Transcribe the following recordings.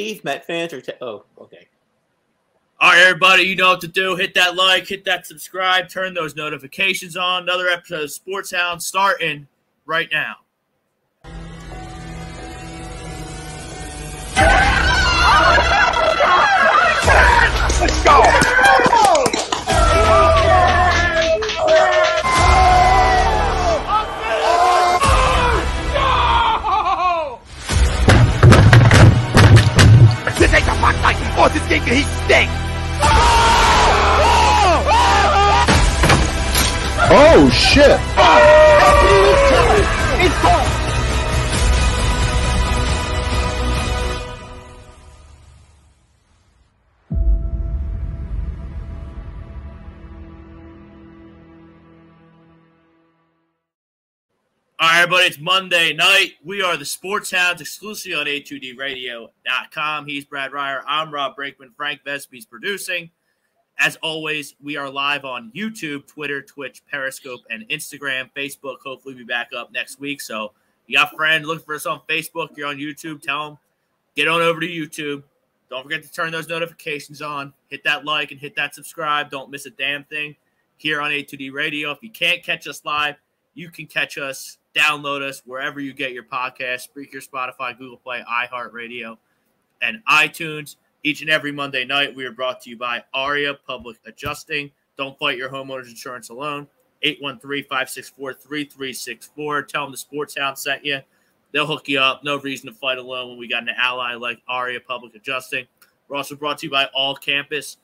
leave Met fans are. T- oh, okay. All right, everybody, you know what to do. Hit that like, hit that subscribe, turn those notifications on. Another episode of Sports Hound starting right now. Let's go! Or this game he stink! Oh shit! All right, everybody, it's Monday night. We are the Sports Hounds exclusively on A2DRadio.com. He's Brad Ryer. I'm Rob Brakeman. Frank Vesby's producing. As always, we are live on YouTube, Twitter, Twitch, Periscope, and Instagram. Facebook, hopefully, be back up next week. So, you got friends looking for us on Facebook, you're on YouTube, tell them, get on over to YouTube. Don't forget to turn those notifications on. Hit that like and hit that subscribe. Don't miss a damn thing here on A2D Radio. If you can't catch us live, you can catch us, download us wherever you get your podcast Spreaker, Spotify, Google Play, iHeartRadio, and iTunes. Each and every Monday night, we are brought to you by ARIA Public Adjusting. Don't fight your homeowner's insurance alone. 813 564 3364. Tell them the Sports Hound sent you. They'll hook you up. No reason to fight alone when we got an ally like ARIA Public Adjusting. We're also brought to you by All Campus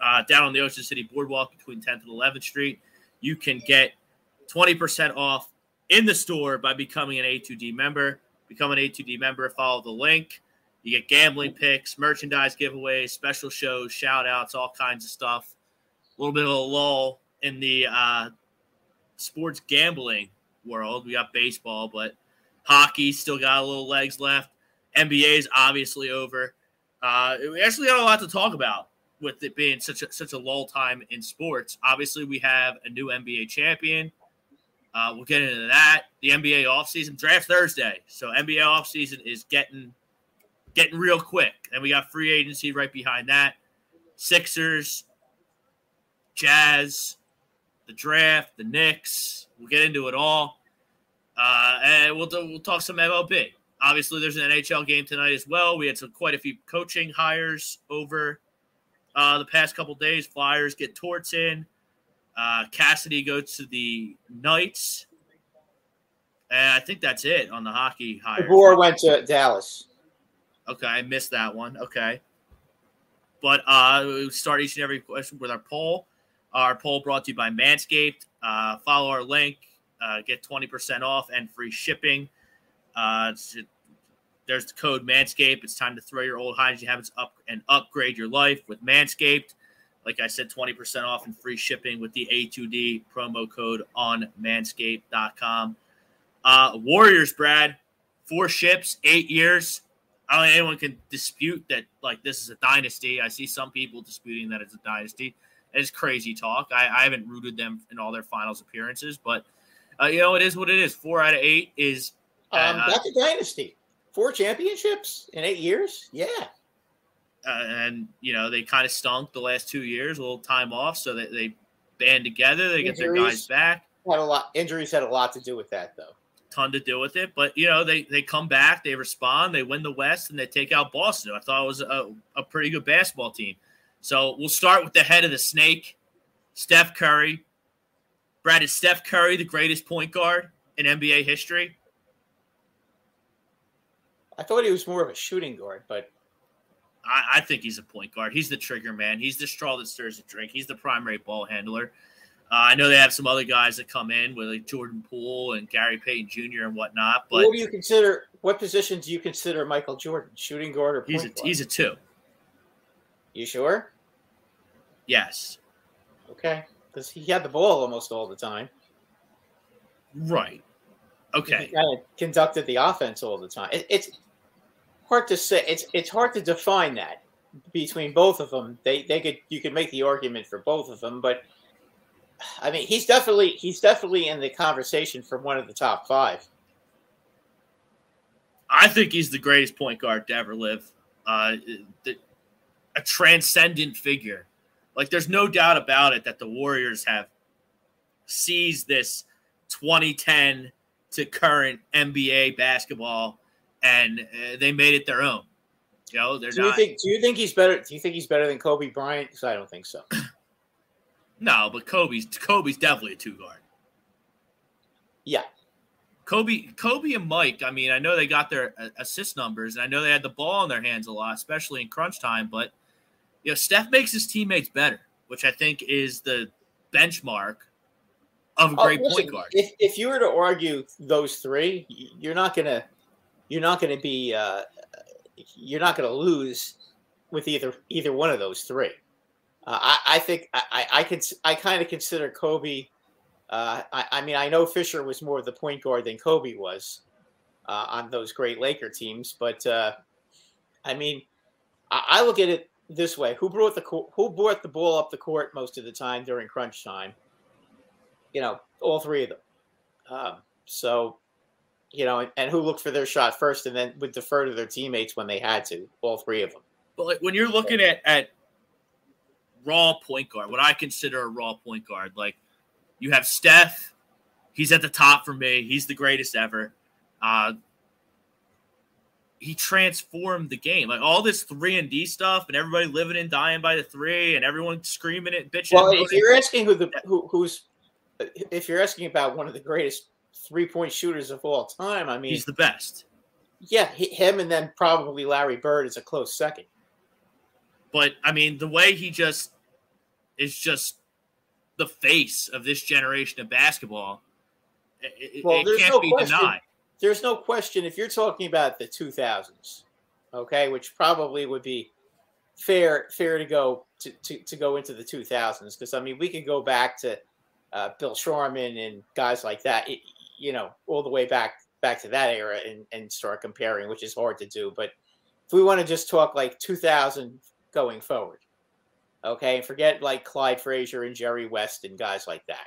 uh, down on the Ocean City Boardwalk between 10th and 11th Street. You can get 20% off in the store by becoming an A2D member. Become an A2D member, follow the link. You get gambling picks, merchandise giveaways, special shows, shout outs, all kinds of stuff. A little bit of a lull in the uh, sports gambling world. We got baseball, but hockey still got a little legs left. NBA is obviously over. Uh, we actually got a lot to talk about with it being such a such a lull time in sports. Obviously, we have a new NBA champion. Uh, we'll get into that. The NBA offseason draft Thursday. So NBA offseason is getting getting real quick. And we got free agency right behind that. Sixers, Jazz, the draft, the Knicks. We'll get into it all. Uh, and we'll, we'll talk some MLB. Obviously, there's an NHL game tonight as well. We had some quite a few coaching hires over uh, the past couple days. Flyers get Torts in. Uh, Cassidy goes to the Knights. And I think that's it on the hockey hire. DeBoer went to Dallas. Okay, I missed that one. Okay. But uh, we start each and every question with our poll. Our poll brought to you by Manscaped. Uh, follow our link, uh, get 20% off and free shipping. Uh, there's the code Manscaped. It's time to throw your old hygiene habits up and upgrade your life with Manscaped. Like I said, 20% off and free shipping with the A2D promo code on manscaped.com. Uh, Warriors, Brad, four ships, eight years. I don't think anyone can dispute that like this is a dynasty. I see some people disputing that it's a dynasty. It's crazy talk. I, I haven't rooted them in all their finals appearances, but uh, you know it is what it is. Four out of eight is Um, uh, that's a dynasty. Four championships in eight years. Yeah. Uh, and you know they kind of stunk the last two years, a little time off, so they, they band together. They get their guys back. Had a lot. Injuries had a lot to do with that, though. Ton to do with it, but you know they they come back, they respond, they win the West, and they take out Boston. I thought it was a, a pretty good basketball team. So we'll start with the head of the snake, Steph Curry. Brad, is Steph Curry the greatest point guard in NBA history? I thought he was more of a shooting guard, but I, I think he's a point guard. He's the trigger man. He's the straw that stirs the drink. He's the primary ball handler. Uh, I know they have some other guys that come in with like Jordan Poole and Gary Payton Jr. and whatnot, but what do you consider? What position do you consider Michael Jordan? Shooting guard or point he's a guard? he's a two. you sure? Yes, Okay, because he had the ball almost all the time. right. Okay, He kind of conducted the offense all the time. It, it's hard to say. It's it's hard to define that between both of them. They they could you could make the argument for both of them, but I mean he's definitely he's definitely in the conversation for one of the top five. I think he's the greatest point guard to ever live. Uh, the, a transcendent figure. Like, there's no doubt about it that the Warriors have seized this 2010 to current NBA basketball, and uh, they made it their own. You know, they're Do you not. think? Do you think he's better? Do you think he's better than Kobe Bryant? Because I don't think so. no, but Kobe's Kobe's definitely a two guard. Yeah, Kobe, Kobe and Mike. I mean, I know they got their uh, assist numbers, and I know they had the ball in their hands a lot, especially in crunch time. But you know, Steph makes his teammates better, which I think is the benchmark of a Oh, great listen, point guard. If if you were to argue those three, you're not gonna you're not gonna be uh, you're not gonna lose with either either one of those three. Uh, I, I think I, I, could I kind of consider Kobe. Uh, I, I mean I know Fisher was more the point guard than Kobe was uh, on those great Laker teams, but uh, I mean I, I look at it this way: who brought the who brought the ball up the court most of the time during crunch time? you know, all three of them. Um, so, you know, and, who looked for their shot first and then would defer to their teammates when they had to, all three of them. But like, when you're looking at at raw point guard, what I consider a raw point guard, like you have Steph, he's at the top for me. He's the greatest ever. Uh, he transformed the game, like all this three and D stuff, and everybody living and dying by the three, and everyone screaming it, bitching. Well, if you're asking who the who, who's if you're asking about one of the greatest three point shooters of all time, I mean, he's the best. yeah, him and then probably Larry Bird is a close second. But I mean, the way he just is just the face of this generation of basketball, it, Well, it there's can't no be question. denied. There's no question if you're talking about the 2000s, okay, which probably would be fair fair to go to, to, to go into the 2000s because I mean we could go back to uh, Bill Sharman and guys like that, it, you know, all the way back back to that era and, and start comparing, which is hard to do. But if we want to just talk like 2000 going forward, okay, and forget like Clyde Frazier and Jerry West and guys like that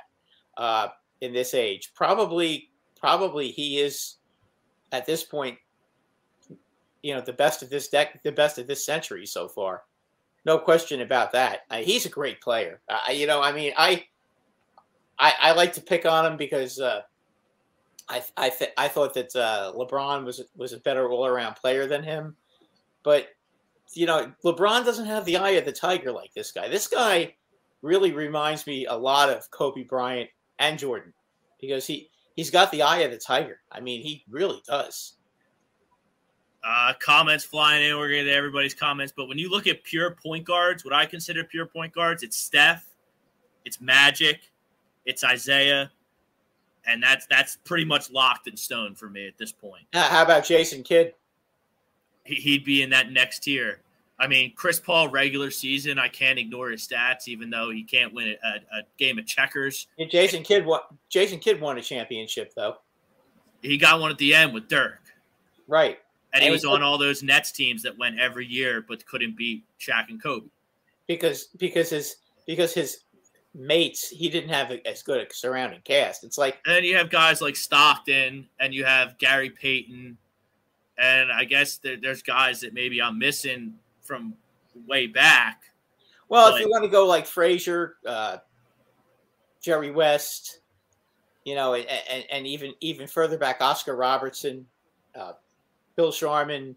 uh, in this age, probably probably he is at this point, you know, the best of this deck, the best of this century so far. No question about that. Uh, he's a great player. Uh, you know, I mean, I, I, I like to pick on him because uh, I, I, th- I thought that uh, LeBron was was a better all around player than him, but you know, LeBron doesn't have the eye of the tiger like this guy. This guy really reminds me a lot of Kobe Bryant and Jordan because he he's got the eye of the tiger. I mean, he really does. Uh, comments flying in. We're gonna get everybody's comments, but when you look at pure point guards, what I consider pure point guards, it's Steph, it's Magic, it's Isiah, and that's that's pretty much locked in stone for me at this point. Uh, How about Jason Kidd? He, he'd be in that next tier. I mean, Chris Paul regular season, I can't ignore his stats, even though he can't win a, a game of checkers. Yeah, Jason Kidd won. Jason Kidd won a championship though. He got one at the end with Dirk, Right. and he was on all those Nets teams that went every year but couldn't beat Shaq and Kobe. because because his because his mates he didn't have as good a surrounding cast. It's like And then you have guys like Stockton, and you have Gary Payton, and I guess there, there's guys that maybe I'm missing from way back. well, if you want to go like Frazier, uh, Jerry West, you know, and, and, and even even further back, Oscar Robertson, uh, Bill Sharman,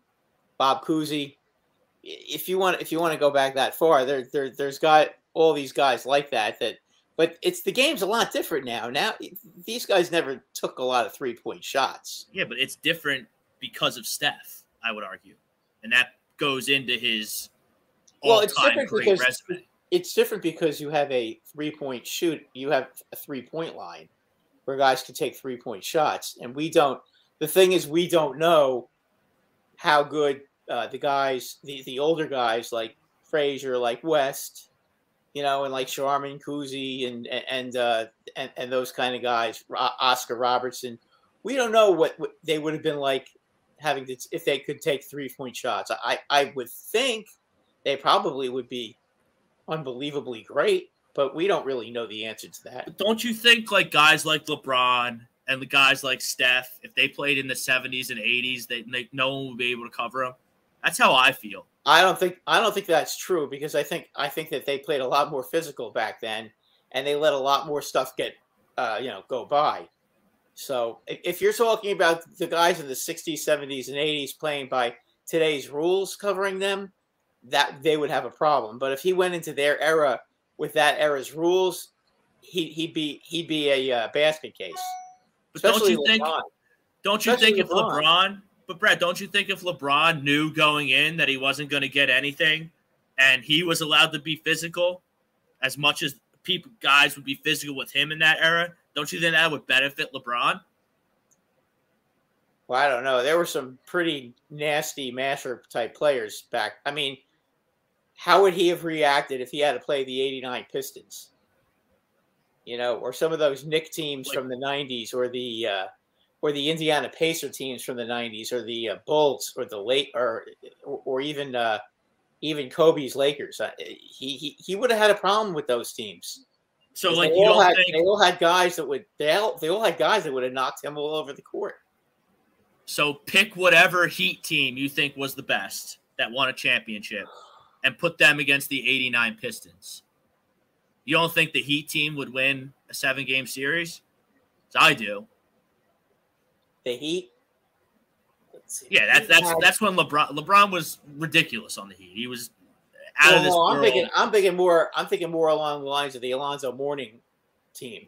Bob Cousy. If you want if you want to go back that far, there there there's got all these guys like that that. But it's the game's a lot different now. Now these guys never took a lot of three point shots. Yeah, but it's different because of Steph, I would argue, and that goes into his Well, it's different great because- resume. it's different because you have a three point shoot, you have a three point line where guys can take three point shots, and we don't. The thing is, we don't know how good uh, the guys, the the older guys like Frazier, like West, you know, and like Sharman, Cousy, and and uh, and and those kind of guys, Oscar Robertson. We don't know what, what they would have been like having to if they could take three point shots. I I would think they probably would be unbelievably great, but we don't really know the answer to that. But don't you think like guys like LeBron and the guys like Steph, if they played in the 70s and 80s, they, they no one would be able to cover them. That's how I feel. I don't think I don't think that's true because I think I think that they played a lot more physical back then, and they let a lot more stuff get uh, you know go by. So if, you're talking about the guys in the 60s, 70s, and 80s playing by today's rules covering them, that they would have a problem. But if he went into their era with that era's rules, he, he'd be he'd be a uh, basket case. But don't Especially you think? Don't you Especially think if LeBron. LeBron? But Brett, don't you think if LeBron knew going in that he wasn't going to get anything, and he was allowed to be physical, as much as people guys would be physical with him in that era? Don't you think that would benefit LeBron? Well, I don't know. There were some pretty nasty masher type players back. I mean, how would he have reacted if he had to play the 89 Pistons? You know, or some of those Knick teams Like- from the 90s or the uh or the Indiana Pacer teams from the 90s or the uh, Bulls or the late or or even uh even Kobe's Lakers. Uh, he he, he would have had a problem with those teams. So like they you all don't had, think they all had guys that would they all, they all had guys that would have knocked him all over the court. so pick whatever Heat team you think was the best that won a championship and put them against the 89 Pistons. You don't think the Heat team would win a 7 game series? I do. The Heat. Let's see. Yeah, that's that's that's when LeBron LeBron was ridiculous on the Heat. He was out of this Well, I'm world. thinking. I'm thinking more. I'm thinking more along the lines of the Alonzo Mourning team,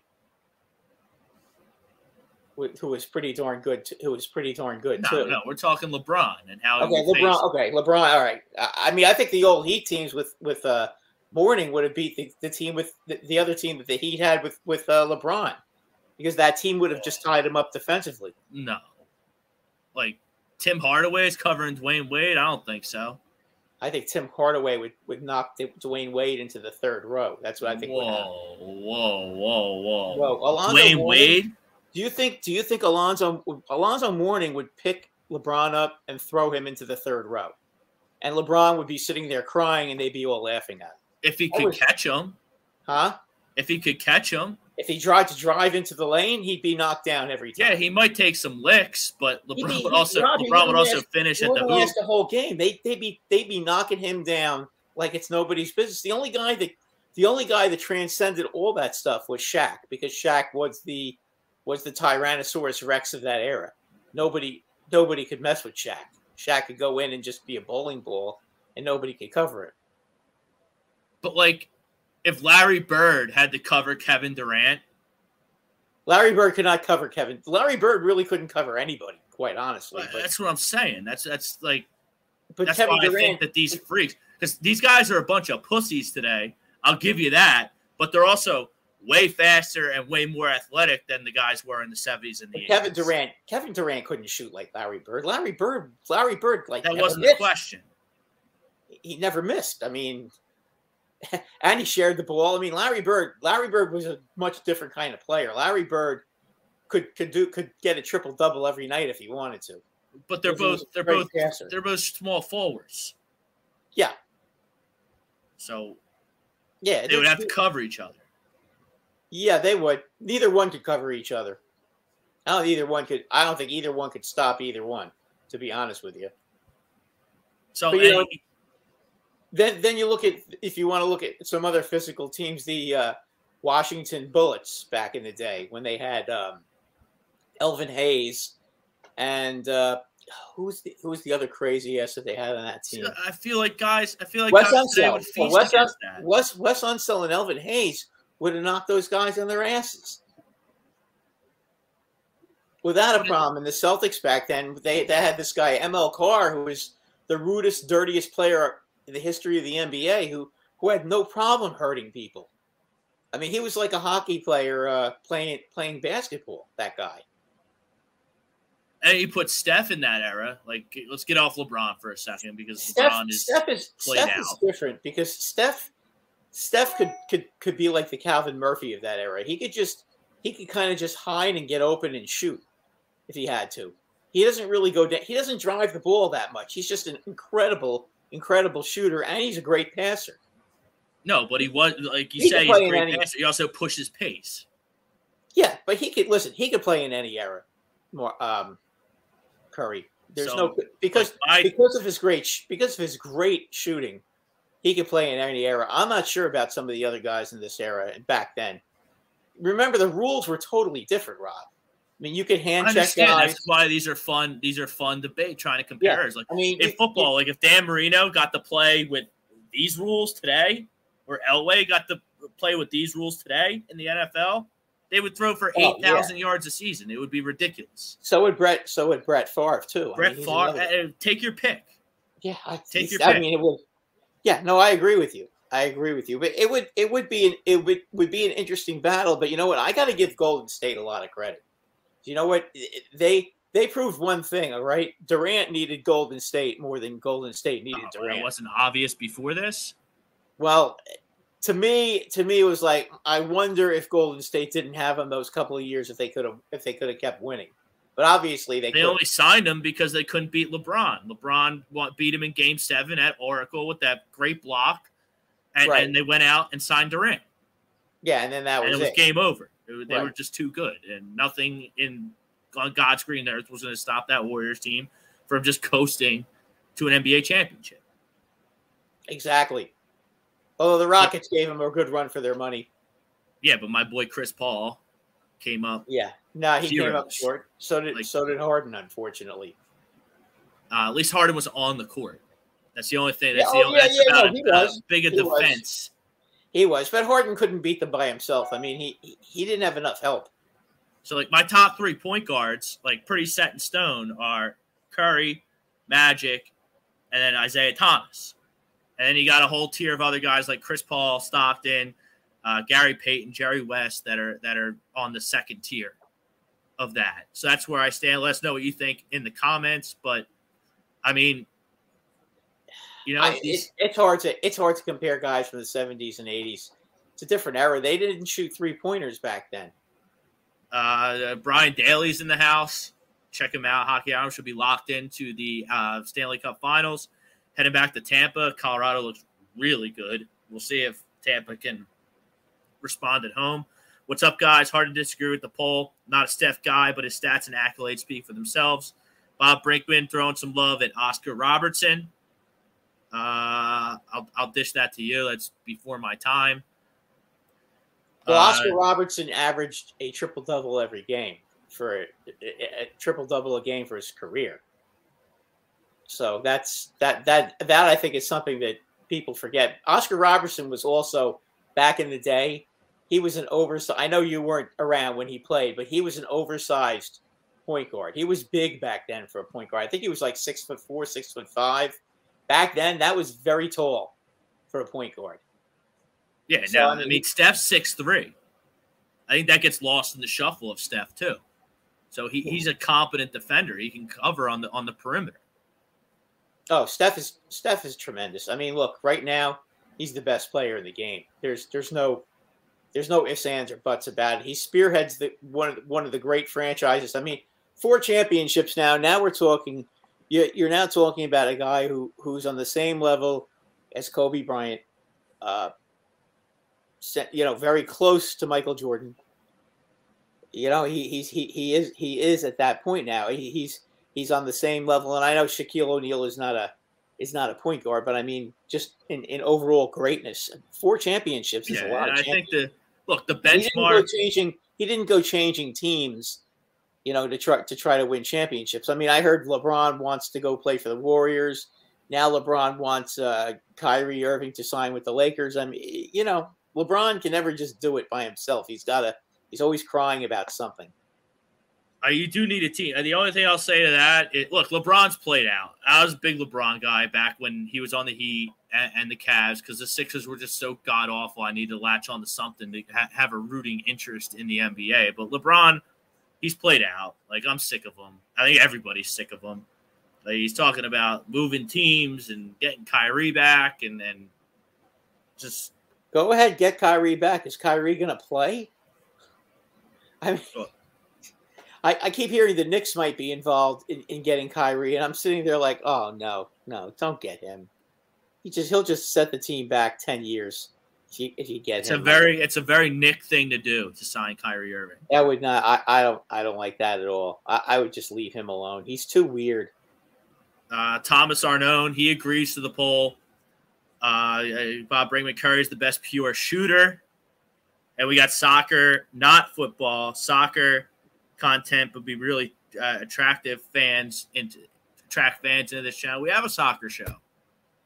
who was pretty darn good. Who was pretty darn good no, too. no, we're talking LeBron and how Okay, would face- LeBron. Okay, LeBron. All right. I I mean, I think the old Heat teams with with uh, Mourning would have beat the, the team with the, the other team that the Heat had with with uh, LeBron, because that team would have just tied him up defensively. No, like Tim Hardaway is covering Dwyane Wade. I don't think so. I think Tim Hardaway would would knock Dwyane Wade into the third row. That's what I think. would. Whoa, whoa, whoa, whoa! Whoa, Alonzo Dwayne Mourning- Wade. Do you think? Do you think Alonzo Alonzo Mourning would pick LeBron up and throw him into the third row, and LeBron would be sitting there crying, and they'd be all laughing at him, If he could was- catch him, huh? if he could catch him, If he tried to drive into the lane, he'd be knocked down every time. yeah, he might take some licks, but LeBron be- would also LeBron would also last- finish at the hoop. the whole game. They they'd be they'd be knocking him down like it's nobody's business. The only guy that the only guy that transcended all that stuff was Shaq because Shaq was the was the Tyrannosaurus Rex of that era. Nobody nobody could mess with Shaq. Shaq could go in and just be a bowling ball, and nobody could cover it. But like, if Larry Bird had to cover Kevin Durant, Larry Bird could not cover Kevin. Larry Bird really couldn't cover anybody, quite honestly. But, that's what I'm saying. That's that's like but that's Kevin why I think that these freaks, because these guys are a bunch of pussies today. I'll give you that, but they're also way faster and way more athletic than the guys were in the 70s and the 80s. Kevin Durant, Kevin Durant couldn't shoot like Larry Bird. Larry Bird, Larry Bird, like That wasn't the question. he never missed. I mean, and he shared the ball. I mean, Larry Bird, Larry Bird was a much different kind of player. Larry Bird could could do could get a triple double every night if he wanted to. But they're Because he was both they're both passer. they're both small forwards. Yeah, So yeah, they would have to cover each other. Yeah, they would. Neither one could cover each other. I don't. Either one could. I don't think either one could stop either one. To be honest with you. So But, you know, Then, then you look at if you want to look at some other physical teams, the uh, Washington Bullets back in the day when they had um, Elvin Hayes and uh, who's the who's the other crazy ass that they had on that team? I feel like guys, I feel like Wes guys today would feast Wes, against that. Wes, Wes Unseld and Elvin Hayes would have knocked those guys on their asses. Without a problem. And the Celtics back then, they, they had this guy, ML Carr, who was the rudest, dirtiest player in the history of the NBA, who, who had no problem hurting people. I mean, he was like a hockey player uh, playing playing basketball, that guy. And you put Steph in that era. Like, let's get off LeBron for a second because Steph, LeBron is Steph is played Steph is different because Steph Steph could could could be like the Calvin Murphy of that era. He could just he could kind of just hide and get open and shoot if he had to. He doesn't really go down. He doesn't drive the ball that much. He's just an incredible, incredible shooter, and he's a great passer. no, but he was like you He say, he's a great passer. He also pushes pace. Yeah, but he could listen. He could play in any era. More um, Curry. There's So, no because I- because of his great because of his great shooting, he could play in any era. I'm not sure about some of the other guys in this era and back then. Remember, the rules were totally different, Rob. I mean, you could I hand check understand. guys. That's why these are fun. These are fun debate trying to compare. It's like I mean, in you- football, like if Dan Marino got to play with these rules today, or Elway got to play with these rules today in the NFL, they would throw for Oh, eight yeah. yards a season. It would be ridiculous. So would Brett. So would Brett Favre too. I Brett mean, Favre, another- uh, take your pick. Yeah, I, Take your I pick. mean, it would. Yeah, no, I agree with you. I agree with you. But it would it would be an it would would be an interesting battle. But you know what? I got to give Golden State a lot of credit. You know what? They they proved one thing. All right, Durant needed Golden State more than Golden State oh, needed Oh, Durant. it wasn't obvious before this. Well, to me, to me, it was like I wonder if Golden State didn't have him those couple of years if they could have if they could have kept winning. But obviously they, They couldn't. only signed him because they couldn't beat LeBron. LeBron beat him in Game Seven at Oracle with that great block, and, Right. and they went out and signed Durant. yeah, and then that and was it was it. game over. It they Right. were just too good, and nothing in on God's green earth was going to stop that Warriors team from just coasting to an NBA championship. Exactly. Although the Rockets gave him a good run for their money. Yeah, but my boy Chris Paul came up. Yeah. No, he came up short. So did Like- so did Harden, unfortunately. Uh, at least Harden was on the court. That's the only thing. That's Yeah, the oh, only. yeah, that's yeah, about no, uh, big a He defense. He was, but Harden couldn't beat them by himself. I mean, he he- didn't have enough help. So like my top three point guards, like pretty set in stone, are Curry, Magic, and then Isiah Thomas. And then you got a whole tier of other guys like Chris Paul, Stockton, uh, Gary Payton, Jerry West that are that are on the second tier of that. So that's where I stand. Let us know what you think in the comments. But I mean, you know, I, these- it, it's hard to it's hard to compare guys from the seventies and eighties. It's a different era. They didn't shoot three pointers back then. Uh, Brian Daly's in the house. Check him out. Hockey Island should be locked into the uh, Stanley Cup Finals. Heading back to Tampa, Colorado looks really good. We'll see if Tampa can respond at home. What's up, guys? Hard to disagree with the poll. Not a Steph guy, but his stats and accolades speak for themselves. Bob Brinkman throwing some love at Oscar Robertson. Uh, I'll, I'll dish that to you. That's before my time. Well, Uh, Oscar Robertson averaged a triple double every game for a, a, triple double a game for his career. So that's that that that I think is something that people forget. Oscar Robertson was also back in the day. He was an oversized. I know you weren't around when he played, but he was an oversized point guard. He was big back then for a point guard. I think he was like six foot four, six foot five. Back then, that was very tall for a point guard. Yeah, So, now I I mean- mean, Steph's six three. I think that gets lost in the shuffle of Steph too. So he, hmm. he's a competent defender. He can cover on the on the perimeter. Oh, Steph is Steph is tremendous. I mean, look, right now he's the best player in the game. There's there's no there's no ifs, ands, or buts about it. He spearheads the one of the, one of the great franchises. I mean, four championships now. Now we're talking. You- You're now talking about a guy who who's on the same level as Kobe Bryant. Uh, you know, very close to Michael Jordan. You know, he he's he he is he is at that point now. He, he's he's on the same level. And I know Shaquille O'Neal is not a is not a point guard, but I mean, just in, in overall greatness, four championships is Yeah, a lot. I think the look the he didn't go benchmark. changing. He didn't go changing teams, you know, to try to try to win championships. I mean, I heard LeBron wants to go play for the Warriors. Now LeBron wants uh, Kyrie Irving to sign with the Lakers. I mean, you know, LeBron can never just do it by himself. He's got to. He's always crying about something. Uh, you do need a team. And the only thing I'll say to that, is, look, LeBron's played out. I was a big LeBron guy back when he was on the Heat and, and the Cavs because the Sixers were just so god awful. I need to latch on to something to ha- have a rooting interest in the NBA. But LeBron, he's played out. Like I'm sick of him. I think everybody's sick of him. Like, he's talking about moving teams and getting Kyrie back, and then just Go ahead, get Kyrie back. Is Kyrie going to play? I mean, Sure. I, I keep hearing the Knicks might be involved in, in getting Kyrie, and I'm sitting there like, oh no, no, don't get him. He just he'll just set the team back ten years. You, if you get It's a very it's a very Knick thing to do to sign Kyrie Irving. that would not. I, I don't. I don't like that at all. I, I would just leave him alone. He's too weird. Uh, Thomas Arnone, he agrees to the poll. Uh, Bob Brinkman Curry is the best pure shooter. And we got soccer, not football. Soccer content would be really uh, attractive fans into attract fans into this channel. We have a soccer show,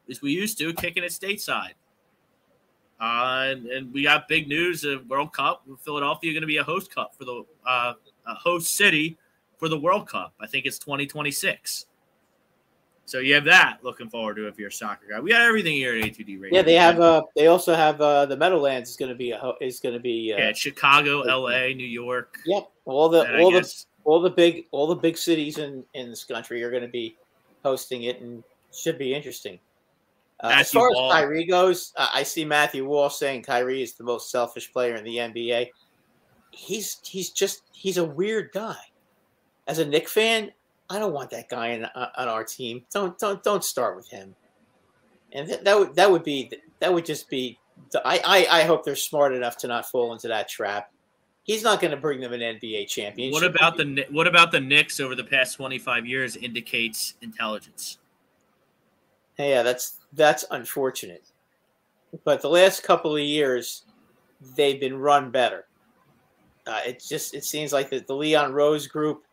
as we used to, kicking it stateside. Uh, and, and we got big news of World Cup. Philadelphia going to be a host cup for the uh, a host city for the World Cup. I think it's 2026. So you have that looking forward to if you're a soccer guy. We got everything here at A2D Radio. Yeah, they have. Uh, they also have uh, the Meadowlands is going to be a ho- is going to be. Uh, yeah, Chicago, L.A., New York. Yep. All the all the all the big all the big cities in in this country are going to be hosting it and should be interesting. Uh, as far Ball. as Kyrie goes, uh, I see Matthew Wall saying Kyrie is the most selfish player in the NBA. He's he's just he's a weird guy. As a Knick fan, I don't want that guy in, uh, on our team. Don't don't don't start with him. And th- that would that would be that would just be. I, I I hope they're smart enough to not fall into that trap. He's not going to bring them an NBA championship. What about the what about the Knicks over the past 25 years indicates intelligence? Hey, Yeah, that's that's unfortunate. But the last couple of years, they've been run better. Uh, it just it seems like the, the Leon Rose group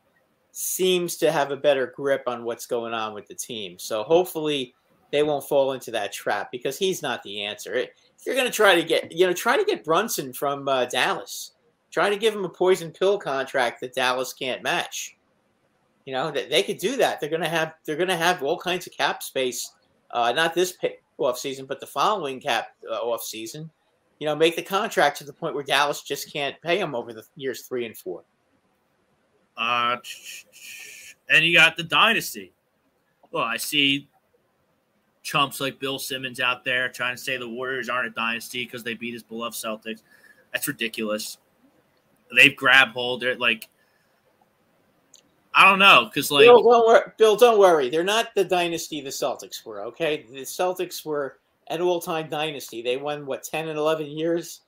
seems to have a better grip on what's going on with the team. So hopefully they won't fall into that trap because he's not the answer. If you're going to try to get you know try to get Brunson from uh, Dallas, try to give him a poison pill contract that Dallas can't match. You know that they could do that. They're going to have they're going to have all kinds of cap space uh, not this off season, but the following cap uh, off season. You know, make the contract to the point where Dallas just can't pay him over the years three and four. Uh, and you got the dynasty. Well, I see chumps like Bill Simmons out there trying to say the Warriors aren't a dynasty because they beat his beloved Celtics. That's ridiculous. They've grabbed hold. They're like, I don't know, because like Bill, don't worry, Bill, don't worry. They're not the dynasty the Celtics were. Okay, the Celtics were an all-time dynasty. They won what ten and eleven years.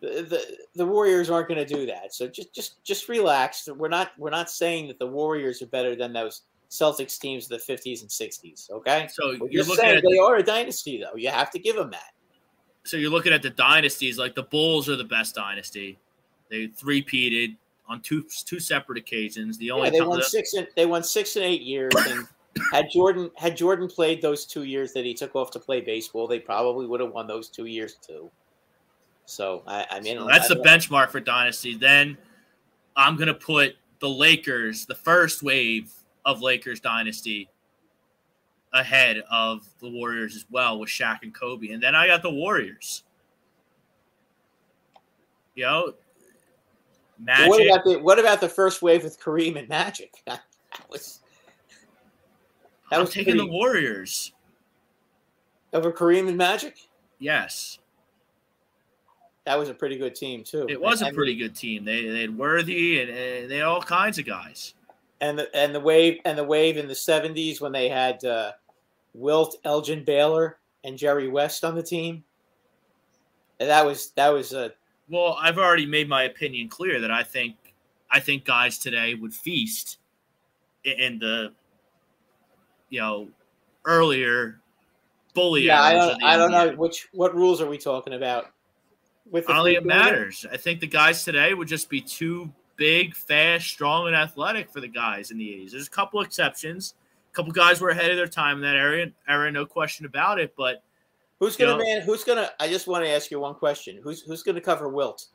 The the, the Warriors aren't going to do that. So just just just relax. We're not we're not saying that the Warriors are better than those Celtics teams of the fifties and sixties. Okay, so we're you're looking saying at they the, are a dynasty, though. You have to give them that. so you're looking at the dynasties. Like the Bulls are the best dynasty. They three-peated on two two separate occasions. The only Yeah, they won that- six and they won six and eight years. And had Jordan had Jordan played those two years that he took off to play baseball, they probably would have won those two years too. So I, I mean, So that's I the benchmark for dynasty. Then I'm gonna put the Lakers, the first wave of Lakers dynasty, ahead of the Warriors as well with Shaq and Kobe, and then I got the Warriors. You know, But What about the what about the first wave with Kareem and Magic? that was that I'm was taking the pretty- Warriors. over Kareem and Magic. Yes, That was a pretty good team too. it was I a mean, pretty good team. They they had Worthy and, and they had all kinds of guys. and the and the wave and the wave in the seventies when they had uh, Wilt, Elgin Baylor, and Jerry West on the team. And that was that was a Well, I've already made my opinion clear that I think I think guys today would feast in the you know earlier bully. yeah. I don't I don't know which what rules are we talking about. With I don't think it matters. I think the guys today would just be too big, fast, strong, and athletic for the guys in the 80s. There's a couple exceptions. A couple guys were ahead of their time in that area, era, no question about it. But Who's gonna know- man? Who's gonna? I just want to ask you one question. Who's who's gonna cover Wilt?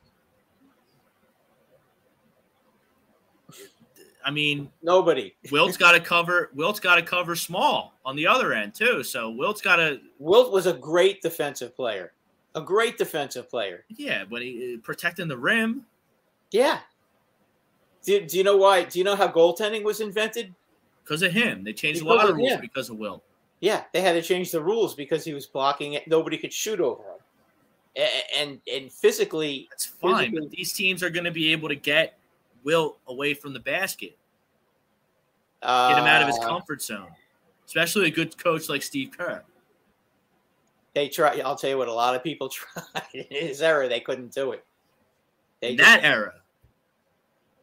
I mean, Nobody. Wilt's got to cover. Wilt's got to cover small on the other end too. So Wilt's got to Wilt was a great defensive player. A great defensive player. Yeah, but he, uh, protecting the rim. Yeah. Do, do you know why? Do you know how goaltending was invented? Because of him, they changed a lot of rules because of Wilt. Yeah, they had to change the rules because he was blocking it. Nobody could shoot over him. And and physically, That's fine, Physically- but these teams are going to be able to get Wilt away from the basket, uh, get him out of his comfort zone, especially a good coach like Steve Kerr. they try. I'll tell you what. A lot of people tried in his era. They couldn't do it. They In that era.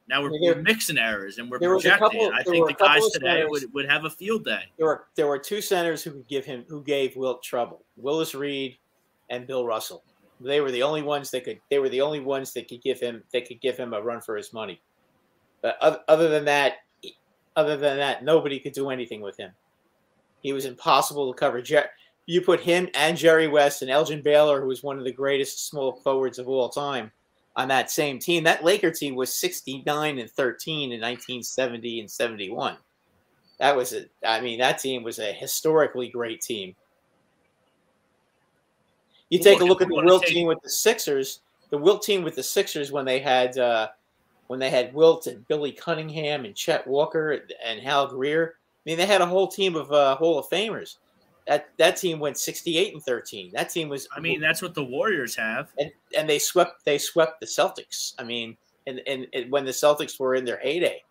Now we're, There- we're mixing errors and we're there was a projecting. couple- I think the guys today centers- would, would have a field day. there were there were two centers who could give him who gave Wilt trouble: Willis Reed and Bill Russell. They were the only ones that could. They were the only ones that could give him. That could give him a run for his money. But oth- other than that, other than that, nobody could do anything with him. He was impossible to cover. Jer- you put him and Jerry West and Elgin Baylor, who was one of the greatest small forwards of all time, on that same team. That Laker team was 69 and 13 in 1970 and 71. That was a I mean, that team was a historically great team. You take a look, at the Wilt team with the Sixers, the Wilt team with the Sixers when they had uh, when they had Wilt and Billy Cunningham and Chet Walker and Hal Greer. I mean, they had a whole team of uh, Hall of Famers. That that team went 68 and 13. That team was I mean, that's what the Warriors have. and and they swept they swept the Celtics. I mean, and, and, and when the Celtics were in their heyday.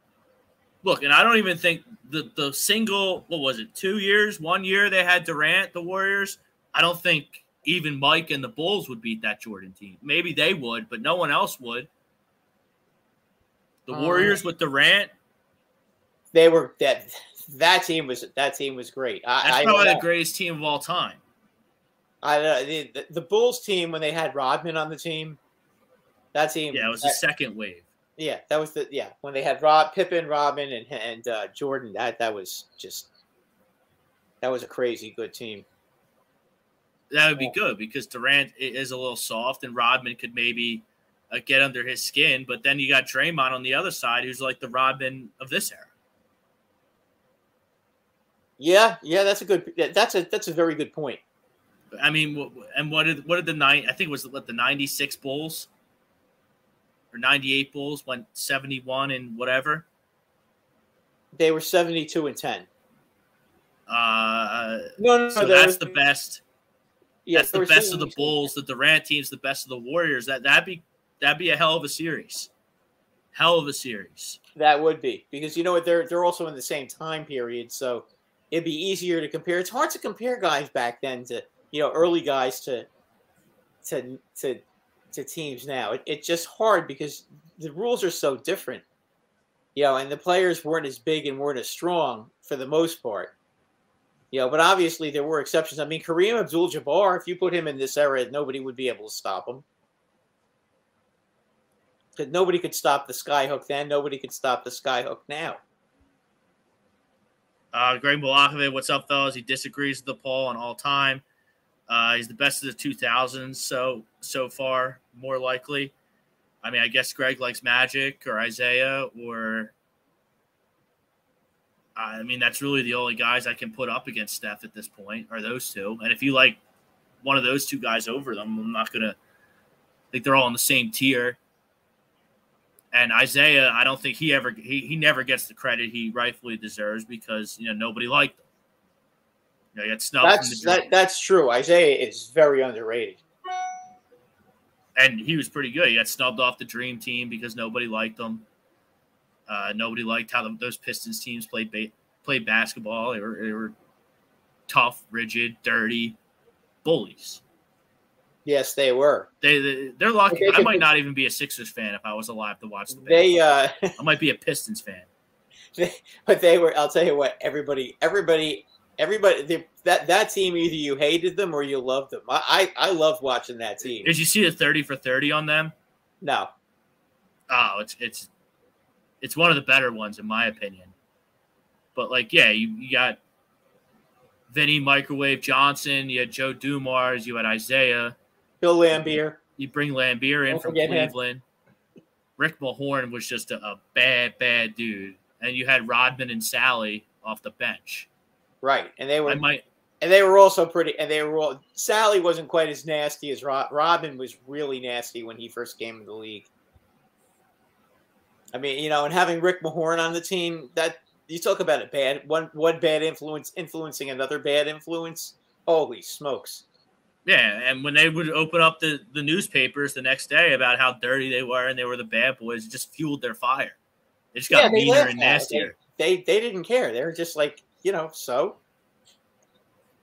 Look, and I don't even think the the single what was it, two years, one year they had Durant, the Warriors. I don't think even Mike and the Bulls would beat that Jordan team. Maybe they would, but no one else would. The Uh, Warriors with Durant, They were that that team was that team was great. I, that's I, probably the greatest team of all time. I, uh, the, the, Bulls team when they had Rodman on the team. That team, Yeah, it was the second wave. yeah, that was the yeah when they had Rob Pippen, Robin, and and uh, Jordan. That that was just that was a crazy good team. That would be good because Durant is a little soft, and Rodman could maybe uh, get under his skin. But then you got Draymond on the other side, who's like the Rodman of this era. Yeah, yeah, that's a good. That's a that's a very good point. I mean, and what did what did the nine? I think it was what the ninety six Bulls or ninety eight Bulls went seventy one and whatever. They were seventy two and ten. Uh, No, no, so no, that's the best. yeah, that's the best of the Bulls. The Durant team's the best of the Warriors. That that'd be that'd be a hell of a series. Hell of a series. That would be because you know what they're they're also in the same time period, so it'd be easier to compare. It's hard to compare guys back then to you know early guys to to to to teams now. It, it's just hard because the rules are so different, you know, and the players weren't as big and weren't as strong for the most part. You know, but obviously there were exceptions. I mean, Kareem Abdul-Jabbar, if you put him in this era, nobody would be able to stop him. Because nobody could stop the skyhook then. Nobody could stop the skyhook now. Uh, Greg Malakovic, what's up, fellas? He disagrees with the poll on all time. Uh, he's the best of the 2000s so so far, more likely. I mean, I guess Greg likes Magic or Isiah or. I mean, that's really the only guys I can put up against Steph at this point are those two. And if you like one of those two guys over them, I'm not gonna. I think they're all in the same tier. And Isiah, I don't think he ever he, he never gets the credit he rightfully deserves because you know nobody liked him. You know, he got snubbed That's that, that's true. Isiah is very underrated. and he was pretty good. He got snubbed off the dream team because nobody liked him. Uh, nobody liked how the, those Pistons teams played ba- played basketball. They were they were tough, rigid, dirty bullies. Yes, they were. They, they they're lucky. They I might not even be a Sixers fan if I was alive to watch the. They uh I might be a Pistons fan. but they were I'll tell you what, everybody everybody everybody they, that that team either you hated them or you loved them. I I, I loved watching that team. Did you see the thirty for thirty on them? No. Oh, it's it's it's one of the better ones in my opinion. But like, yeah, you, you got Vinny Microwave Johnson, you had Joe Dumars, you had Isiah, Bill Laimbeer. you bring Laimbeer in Don't from forget him. Cleveland. Rick Mahorn was just a, a bad, bad dude. And you had Rodman and Salley off the bench. Right. And they were I might and they were also pretty and they were all Salley wasn't quite as nasty as Rob, Robin was really nasty when he first came in the league. I mean, you know, and having Rick Mahorn on the team, that you talk about a bad one one bad influence influencing another bad influence. Holy smokes. Yeah, and when they would open up the, the newspapers the next day about how dirty they were and they were the bad boys, it just fueled their fire. They just got Yeah, they meaner and nastier. They they didn't care. They were just like, you know, so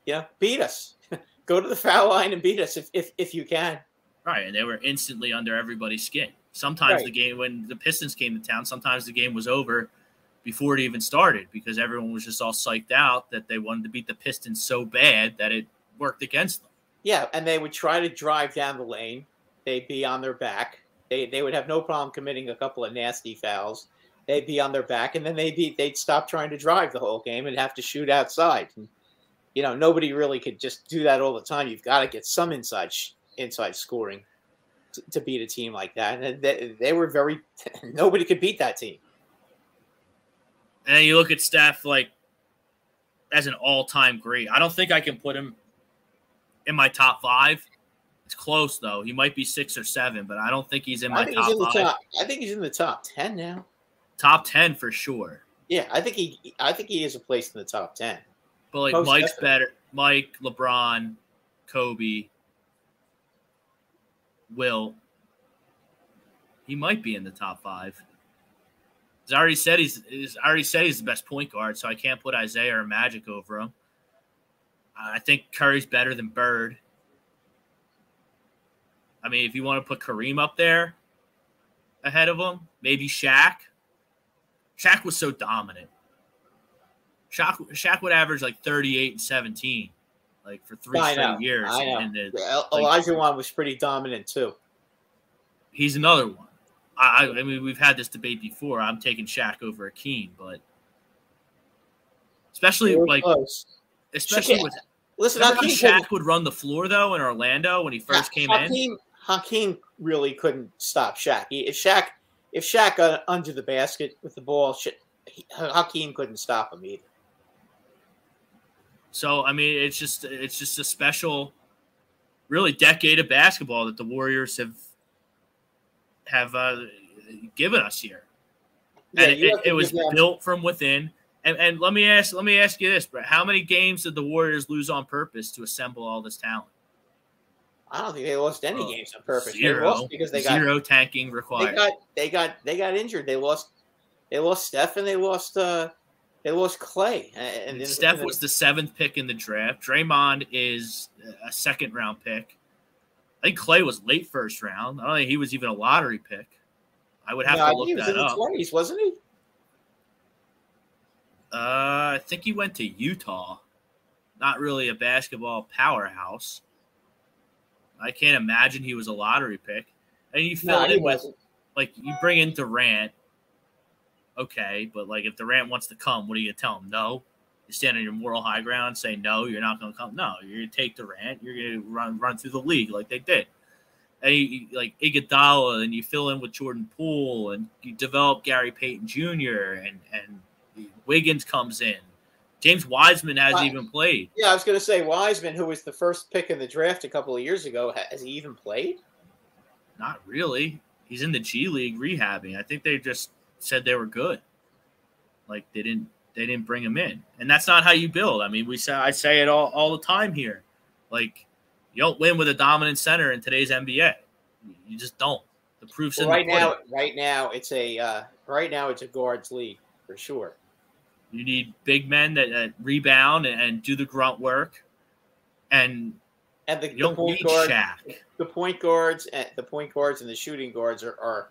you know, beat us. go to the foul line and beat us if if, if you can. Right, and they were instantly under everybody's skin. Sometimes Right. the game when the Pistons came to town, sometimes the game was over before it even started because everyone was just all psyched out that they wanted to beat the Pistons so bad that it worked against them. Yeah, and they would try to drive down the lane. They'd be on their back. They they would have no problem committing a couple of nasty fouls. They'd be on their back, and then they'd be they'd stop trying to drive the whole game and have to shoot outside. And, you know, nobody really could just do that all the time. You've got to get some inside inside scoring to, to beat a team like that. And they, they were very nobody could beat that team. And you look at Steph like as an all-time great. I don't think I can put him in my top five. It's close though. He might be six or seven, but I don't think he's in my top in top. I think he's in the top ten now. Top ten for sure. Yeah, I think he I think he is a place in the top ten. But like Most Mike's definitely. better. Mike, LeBron, Kobe, Will. He might be in the top five. I already said he's, he's I already said he's the best point guard, so I can't put Isiah or Magic over him. Uh, I think Curry's better than Bird. I mean, if you want to put Kareem up there ahead of him, maybe Shaq. Shaq was so dominant. Shaq, Shaq would average like 38 and 17, like for three I straight know, years. I know. And El- like- Olajuwon was pretty dominant too. he's another one. I, I mean, we've had this debate before. I'm taking Shaq over Akeem, but especially like, close. Especially Shaq- with Listen, Hakeem, Shaq would run the floor though in Orlando when he first came in. Hakeem, Hakeem really couldn't stop Shaq. He, if Shaq, if Shaq got under the basket with the ball, Sha- Hakeem couldn't stop him either. So I mean, it's just it's just a special, really decade of basketball that the Warriors have have uh, given us here, Yeah, and it, it, was built from within. And, and let me ask let me ask you this, Brett: How many games did the Warriors lose on purpose to assemble all this talent? I don't think they lost any Oh, games on purpose. Zero, They lost because they got zero tanking required. they got they got they got injured. They lost they lost Steph and they lost uh they lost Clay. And, and Steph was the seventh pick in the draft. Draymond is a second round pick. I think Clay was late first round. I don't think he was even a lottery pick. I would have No, to I look think he was that in the up. twenties, wasn't he? Uh, I think he went to Utah. Not really a basketball powerhouse. I can't imagine he was a lottery pick. And you fill No, it with wasn't. like you bring in Durant. Okay, but like if Durant wants to come, what are you gonna tell him? No. You stand on your moral high ground and say no, you're not gonna come. No, you're gonna take Durant. You're gonna run run through the league like they did. And you- like Iguodala, and you fill in with Jordan Poole, and you develop Gary Payton Jr. and and Wiggins comes in. James Wiseman hasn't Uh, even played. Yeah, I was going to say Wiseman, who was the first pick in the draft a couple of years ago, has he even played? Not really. He's in the G League rehabbing. I think they just said they were good. Like they didn't they didn't bring him in. And that's not how you build. I mean, we say I say it all, all the time here. Like you don't win with a dominant center in today's NBA. You just don't. The proof's Well, in right the now, right now it's a uh, right now it's a guards league for sure. You need big men that, that rebound and, and do the grunt work. And And the, the point guard, Shaq. the point guards, and the point guards and the shooting guards are are,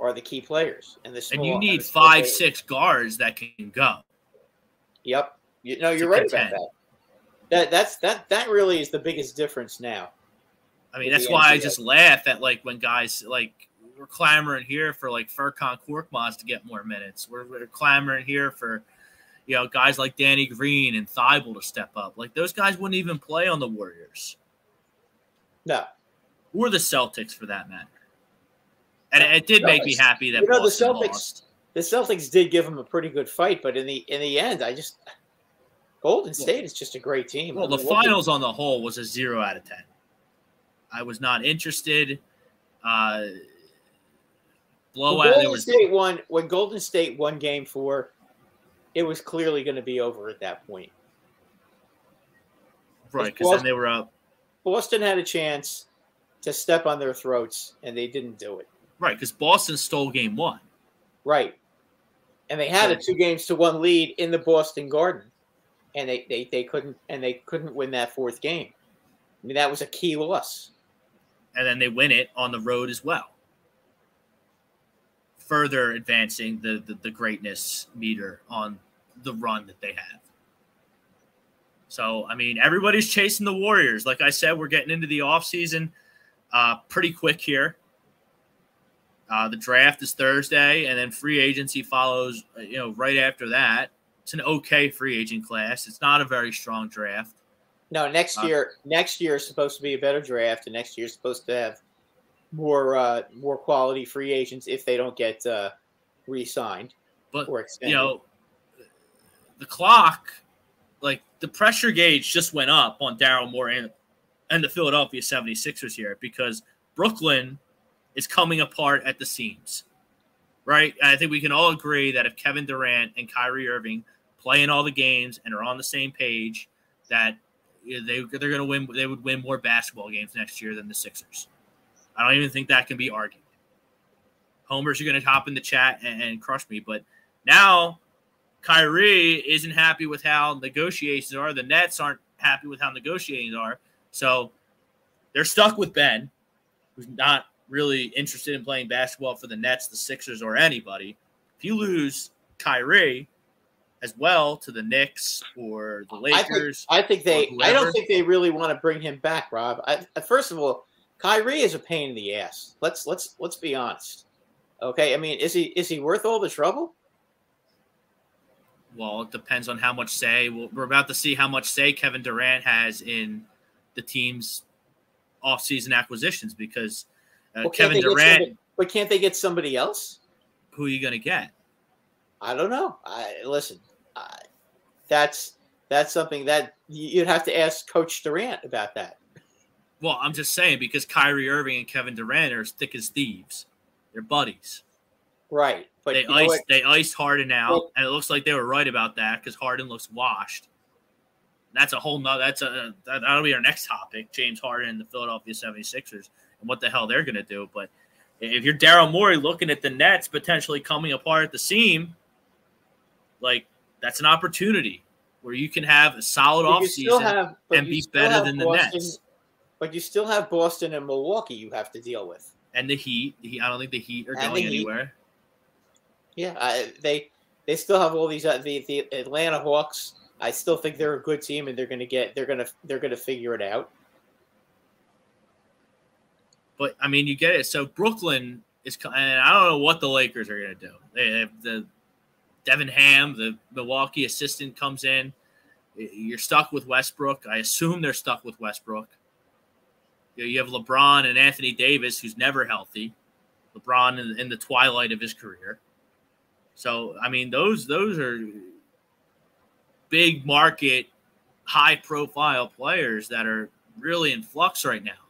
are the key players. And the And you need five, players. six guards that can go. Yep. You, no, you're right contend. about that. That that's that that really is the biggest difference now. I mean, that's why I just laugh at like when guys like we're clamoring here for like Furkan Korkmaz to get more minutes. We're, we're clamoring here for you know guys like Danny Green and Thybulle to step up. Like those guys wouldn't even play on the Warriors No, or the Celtics for that matter. And it, it did make me happy that you know, the Celtics- lost. the Celtics did give them a pretty good fight, but in the in the end, I just Golden State is just a great team. Well, I the mean, what finals on the whole was a zero out of ten. I was not interested. Uh, blowout. Golden was State won when Golden State won Game Four, it was clearly going to be over at that point. right because then they were up. Boston had a chance to step on their throats, and they didn't do it. Right because Boston stole game one. Right, and they had a two games to one lead in the Boston Garden, and they, they, they couldn't and they couldn't win that fourth game. I mean, that was a key loss. And then they win it on the road as well. Further advancing the, the, the greatness meter on the run that they have. So, I mean, everybody's chasing the Warriors. Like I said, we're getting into the offseason uh, pretty quick here. Uh, the draft is Thursday, and then free agency follows, uh, you know, right after that. It's an okay free agent class. It's not a very strong draft. No, next Uh, year, next year is supposed to be a better draft, and next year is supposed to have more uh, more quality free agents if they don't get uh, re-signed But or extended. you know, the clock, like the pressure gauge just went up on Daryl Morey and, and the Philadelphia 76ers here because Brooklyn is coming apart at the seams. Right? I think we can all agree that if Kevin Durant and Kyrie Irving play in all the games and are on the same page, that they they're going to win. They would win more basketball games next year than the Sixers. I don't even think that can be argued. Homers are going to hop in the chat and, and crush me, but now Kyrie isn't happy with how negotiations are. The Nets aren't happy with how negotiations are. So they're stuck with Ben, who's not really interested in playing basketball for the Nets, the Sixers, or anybody. If you lose Kyrie as well to the Knicks or the I think, Lakers, I think they. I don't think they really want to bring him back, Rob. I, first of all, Kyrie is a pain in the ass. Let's let's let's be honest. Okay, I mean, is he is he worth all the trouble? Well, it depends on how much say. Well, we're about to see how much say Kevin Durant has in the team's offseason acquisitions because uh, Well, Kevin Durant, somebody- but can't they get somebody else? who are you going to get? I don't know. I listen. I, that's that's something that you'd have to ask Coach Durant about that. Well, I'm just saying because Kyrie Irving and Kevin Durant are as thick as thieves. They're buddies. Right, but they iced they iced Harden out, Well- and it looks like they were right about that because Harden looks washed. That's a whole nother. That's a that, that'll be our next topic. James Harden and the Philadelphia 76ers and what the hell they're going to do. But if you're Daryl Morey looking at the Nets potentially coming apart at the seam, like that's an opportunity where you can have a solid But you still offseason. have and be better than the Nets. But you still have Boston and Milwaukee you have to deal with. and the Heat. The, I don't think the Heat are And going anywhere. Yeah, I, they they still have all these uh, the the Atlanta Hawks. I still think they're a good team, and they're going to get they're going to they're going to figure it out. But I mean, you get it. So Brooklyn is, and I don't know what the Lakers are going to do. They have the Darvin Ham, the Milwaukee assistant, comes in. You're stuck with Westbrook. I assume they're stuck with Westbrook. You have LeBron and Anthony Davis, who's never healthy. LeBron in, in the twilight of his career. So I mean, those those are big market, high profile players that are really in flux right now.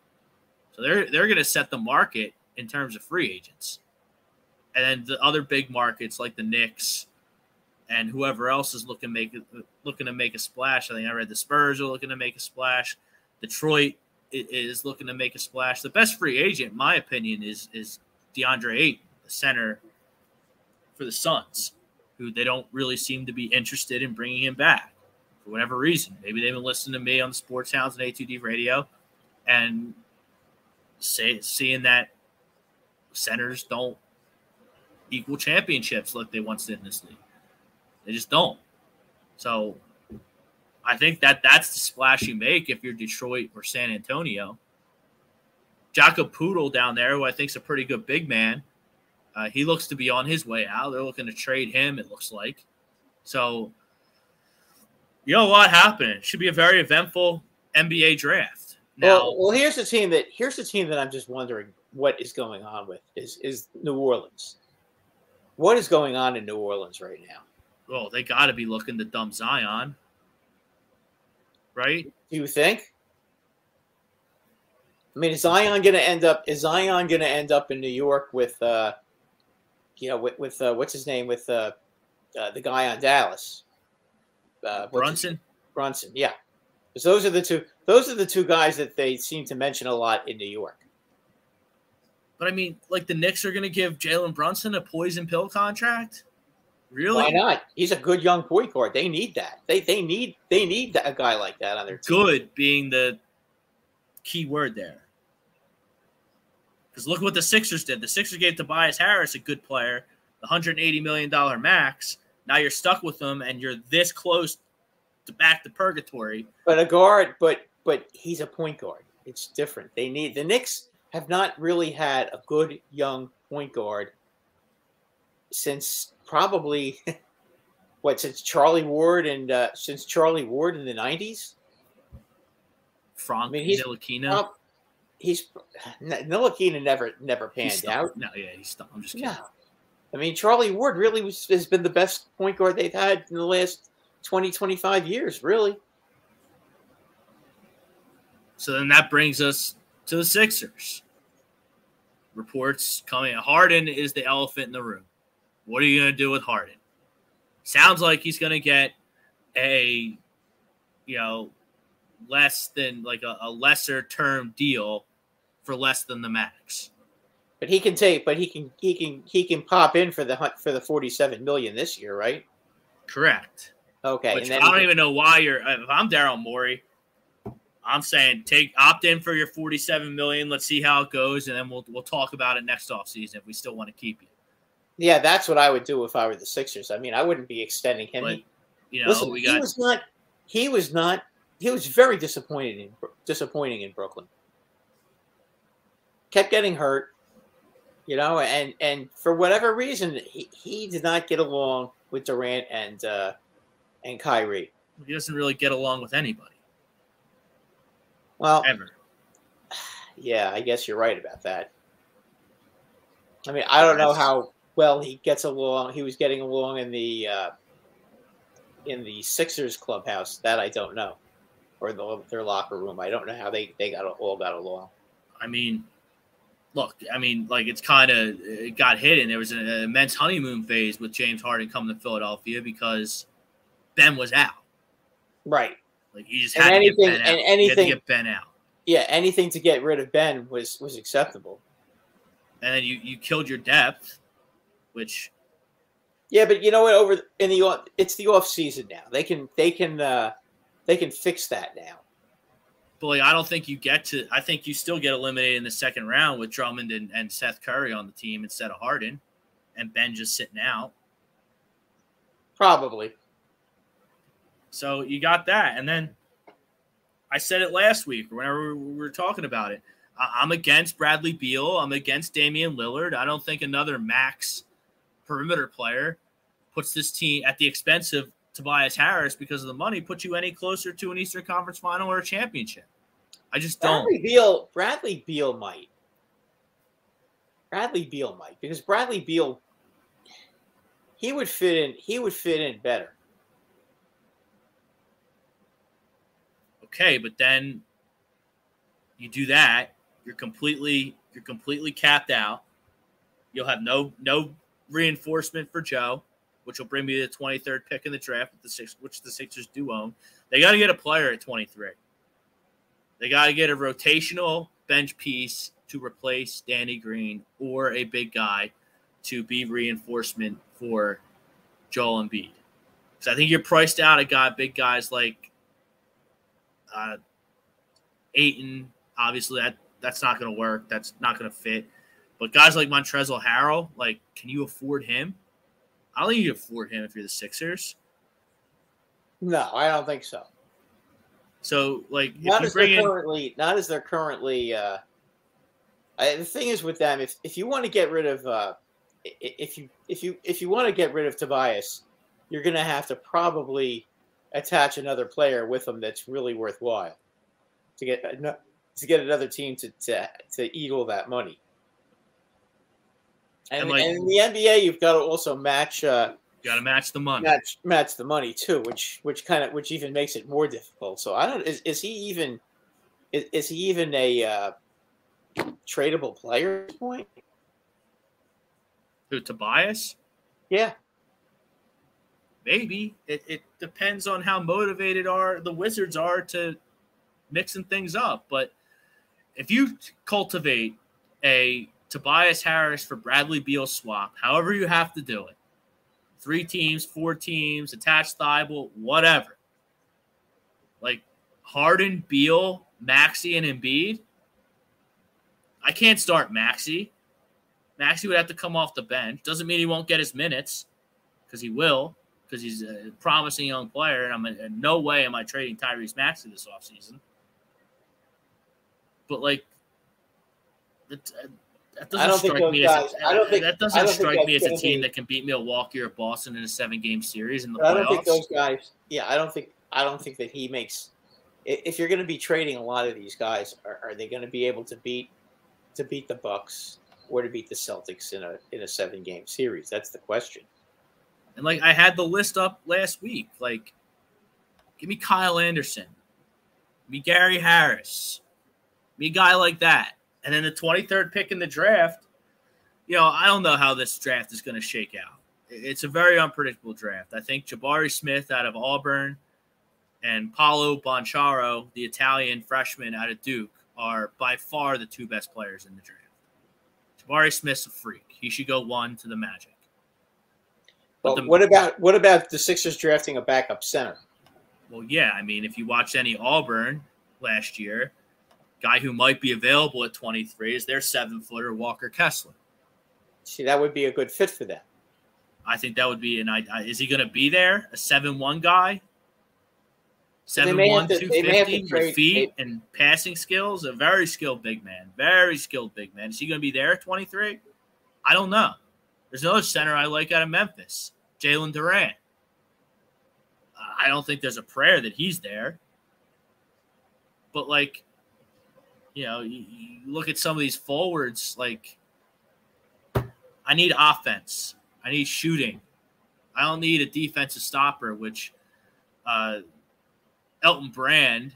So they're they're going to set the market in terms of free agents, and then the other big markets like the Knicks and whoever else is looking make looking to make a splash. I think I read the Spurs are looking to make a splash. Detroit is looking to make a splash. The best free agent, in my opinion, is is DeAndre Ayton, the center for the Suns, who they don't really seem to be interested in bringing him back for whatever reason. Maybe they've been listening to me on the Sports Hounds and A2D radio, and say, seeing that centers don't equal championships like they once did in this league. They just don't. So I think that that's the splash you make if you're Detroit or San Antonio. Jakob Poeltl down there, who I think is a pretty good big man, uh, he looks to be on his way out. They're looking to trade him, it looks like. So, you know, a lot happening. Should be a very eventful NBA draft. Now, Well, well, here's the team that here's the team that I'm just wondering what is going on with is is New Orleans. What is going on in New Orleans right now? well, they got to be looking to dump Zion, right? Do you think? I mean, is Zion going to end up? Is Zion going to end up in New York with, uh, you know, with, with uh, what's his name with uh, uh, the guy on Dallas, uh, Brunson. Brunson, yeah. Because those are the two. Those are the two guys that they seem to mention a lot in New York. But I mean, like the Knicks are going to give Jalen Brunson a poison pill contract? Really? Why not? He's a good young point guard. They need that. They they need they need a guy like that on their team. Good being the key word there. Because look what the Sixers did. The Sixers gave Tobias Harris a good player, the $180 million max. Now you're stuck with them and you're this close to back to purgatory. But a guard, but but he's a point guard. It's different. They need the Knicks have not really had a good young point guard since probably what since Charlie Ward and uh, since Charlie Ward in the nineties. Frank I mean, he's Ntilikina. prob- he's Ntilikina never never panned out. No, yeah, he's stuck. I'm just kidding. No, I mean Charlie Ward really was, has been the best point guard they've had in the last 20, 25 years. Really, So then that brings us to the Sixers. Reports coming. Harden is the elephant in the room. What are you going to do with Harden? Sounds like he's going to get a, you know, less than like a, a lesser term deal for less than the max. but he can take, but he can he can he can pop in for the hunt for the forty seven million this year, right? Correct. Okay, Which and then I don't can- even know why you're. If I'm Daryl Morey, I'm saying take opt in for your 47 million. Let's see how it goes, and then we'll we'll talk about it next offseason if we still want to keep you. yeah, that's what I would do if I were the Sixers. I mean, I wouldn't be extending him. But you know, Listen, we he got was not. He was not. He was very disappointed in disappointing in Brooklyn. Kept getting hurt, you know, and and for whatever reason, he, he did not get along with Durant and uh, and Kyrie. he doesn't really get along with anybody Well, ever. yeah, I guess you're right about that. I mean, I don't know how well he gets along. He was getting along in the uh, in the Sixers clubhouse. That I don't know, or the, their locker room. I don't know how they they got all got along. I mean, look, I mean, like it's kind of it got hidden. There was an immense honeymoon phase with James Harden coming to Philadelphia because Ben was out. Right. Like you just And had to anything- get Ben out. and anything- to get Ben out. Yeah. Anything to get rid of Ben was was acceptable. And then you you killed your depth, which Yeah, but you know what? Over in the off- it's the off season now. They can they can uh, they can fix that now. But like, I don't think you get to. I think you still get eliminated in the second round with Drummond and, and Seth Curry on the team instead of Harden, and Ben just sitting out. Probably. So you got that, and then I said it last week. Whenever we were talking about it, I'm against Bradley Beal. I'm against Damian Lillard. I don't think another max perimeter player puts this team at the expense of Tobias Harris because of the money. put you any closer to an Eastern Conference Final or a championship. I just don't. Bradley Beal. Bradley Beal might. Bradley Beal might because Bradley Beal. He would fit in. He would fit in better. okay but then you do that you're completely you're completely capped out you'll have no no reinforcement for joe which will bring me to the 23rd pick in the draft the six which the sixers do own they got to get a player at 23 they got to get a rotational bench piece to replace danny green or a big guy to be reinforcement for joel Embiid. because i think you're priced out a guy big guys like uh, Ayton, obviously that that's not going to work. That's not going to fit. But guys like Montrezl Harrell, like, can you afford him? I don't think you can afford him if you're the Sixers. No, I don't think so. So, like, if Not you as they're in, currently. Not as they're currently. Uh, I, the thing is with them, if if you want to get rid of, uh, if you if you if you want to get rid of Tobias, you're going to have to probably attach another player with them that's really worthwhile to get to get another team to to, to eagle that money. And, And, like- and in the NBA, you've got to also match uh, got to match the money. match match the money too, which which kind of which even makes it more difficult. So I don't is, is he even is, is he even a uh, tradable player at this point? Who, Tobias? Yeah, Maybe. It, it depends on how motivated are the Wizards are to mixing things up. But if you cultivate a Tobias Harris for Bradley Beal swap, however you have to do it, three teams, four teams, attached Thybulle, whatever. Like Harden, Beal, Maxey and Embiid, I can't start Maxey. Maxey would have to come off the bench. Doesn't mean he won't get his minutes, because he will, because he's a promising young player. And I'm in, in no way am I trading Tyrese Maxey this offseason. But like, that, that I don't doesn't think strike those me guys- as a, I don't think- that doesn't strike me as a team be- that can beat Milwaukee or Boston in a seven game series in the But I don't think those guys. Yeah, I don't think. I don't think that he makes. If you're going to be trading a lot of these guys, are, are they going to be able to beat to beat the Bucks or to beat the Celtics in a in a seven game series? That's the question. And like I had the list up last week. Like, give me Kyle Anderson, give me Gary Harris, give me a guy like that. And then the 23rd pick in the draft, you know, I don't know how this draft is going to shake out. It's a very unpredictable draft. I think Jabari Smith out of Auburn and Paolo Banchero, the Italian freshman out of Duke, are by far the two best players in the draft. Jabari Smith's a freak. He should go one to the Magic. But But the- what about what about the Sixers drafting a backup center? Well, yeah. I mean, if you watched any Auburn last year, guy who might be available at 23 is their seven footer, Walker Kessler. See, that would be a good fit for them. I think that would be an idea. Uh, is he going to be there? A 7 1 guy? they 7 may 1, have to- they may have to 250 trade- with feet and passing skills? A very skilled big man. Very skilled big man. Is he going to be there at 23? I don't know. There's another center I like out of Memphis, Jalen Duren. I don't think there's a prayer that he's there. But like, you know, you, you look at some of these forwards. Like, I need offense. I need shooting. I don't need a defensive stopper, which uh, Elton Brand,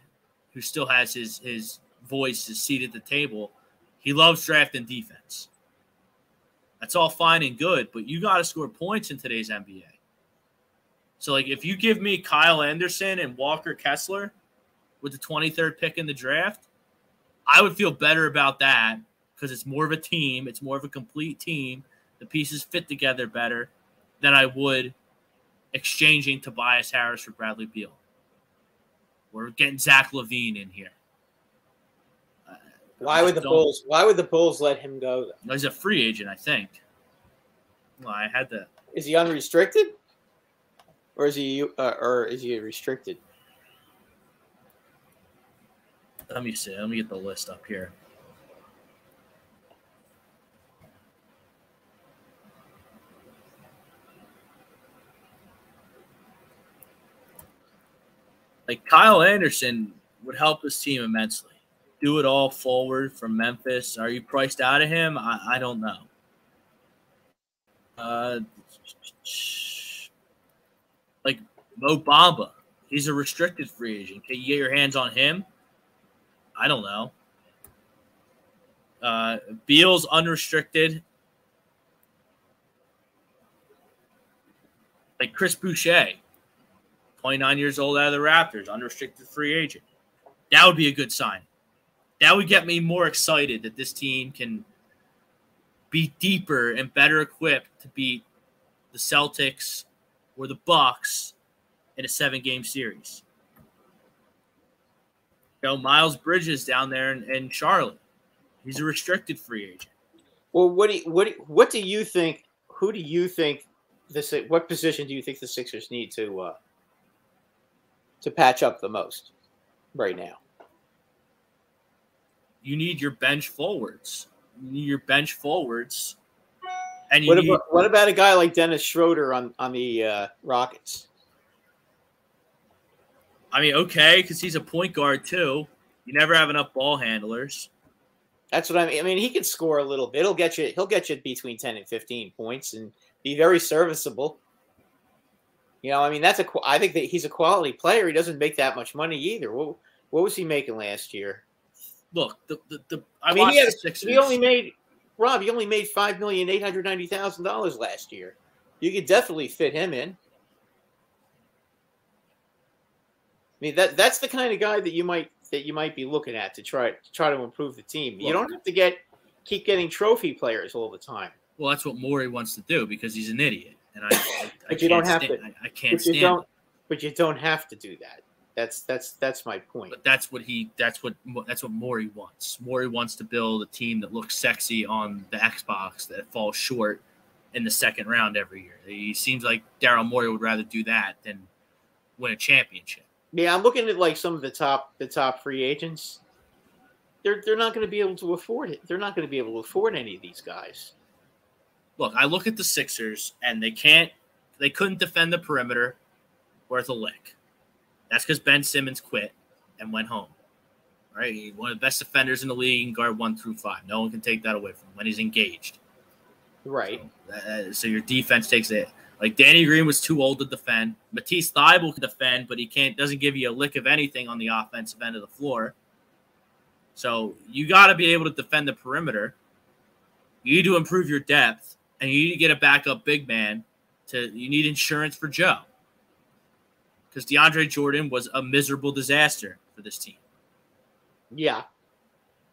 who still has his his voice, his seat at the table, he loves drafting defense. That's all fine and good, but you got to score points in today's NBA. So, like, if you give me Kyle Anderson and Walker Kessler with the 23rd pick in the draft, I would feel better about that because it's more of a team. It's more of a complete team. The pieces fit together better than I would exchanging Tobias Harris for Bradley Beal. We're getting Zach LaVine in here. Uh, Why would the Bulls? Why would the Bulls let him go? though? He's a free agent, I think. Well, I had to. Is he unrestricted, or is he uh, or is he restricted? Let me see. Let me get the list up here. Like Kyle Anderson would help this team immensely. Do it all forward from Memphis. Are you priced out of him? I, I don't know. Uh, like Mo Bamba, he's a restricted free agent. Can you get your hands on him? I don't know. Uh, Beal's unrestricted. Like Chris Boucher, 29 years old out of the Raptors, unrestricted free agent. That would be a good sign. That would get me more excited that this team can be deeper and better equipped to beat the Celtics or the Bucks in a seven-game series. You know, Miles Bridges down there in, in Charlotte. He's a restricted free agent. Well, what do you, what do, what do you think? Who do you think this? What position do you think the Sixers need to uh, to patch up the most right now? You need your bench forwards. You need your bench forwards. And you What need about what about a guy like Dennis Schroeder on on the uh, Rockets? I mean, okay, because he's a point guard too. You never have enough ball handlers. That's what I mean. I mean, he can score a little bit. He'll get you. He'll get you between ten and fifteen points and be very serviceable. You know, I mean, that's a. I think that he's a quality player. He doesn't make that much money either. What What was he making last year? Look, the the, the I, I mean, he, had, he only made Rob. He only made five million eight hundred ninety thousand dollars last year. You could definitely fit him in. I mean that that's the kind of guy that you might that you might be looking at to try to try to improve the team. You don't have to get keep getting trophy players all the time. well, that's what Morey wants to do because he's an idiot, and I, I, I But you don't have stand, to- I, I can't you stand. it. but you don't have to do that. That's that's that's my point. But that's what he that's what that's what Morey wants. Morey wants to build a team that looks sexy on the Xbox that falls short in the second round every year. He seems like Daryl Morey would rather do that than win a championship. Yeah, I'm looking at like some of the top the top free agents. They're they're not going to be able to afford it. They're not going to be able to afford any of these guys. Look, I look at the Sixers and they can't they couldn't defend the perimeter worth a lick. That's because Ben Simmons quit and went home. Right? He's one of the best defenders in the league in guard one through five. No one can take that away from him when he's engaged. Right. So, so your defense takes it. Like Danny Green was too old to defend. Matisse Thybulle can defend, but he can't doesn't give you a lick of anything on the offensive end of the floor. So you got to be able to defend the perimeter. You need to improve your depth, and you need to get a backup big man. To you need insurance for Joe because DeAndre Jordan was a miserable disaster for this team. Yeah,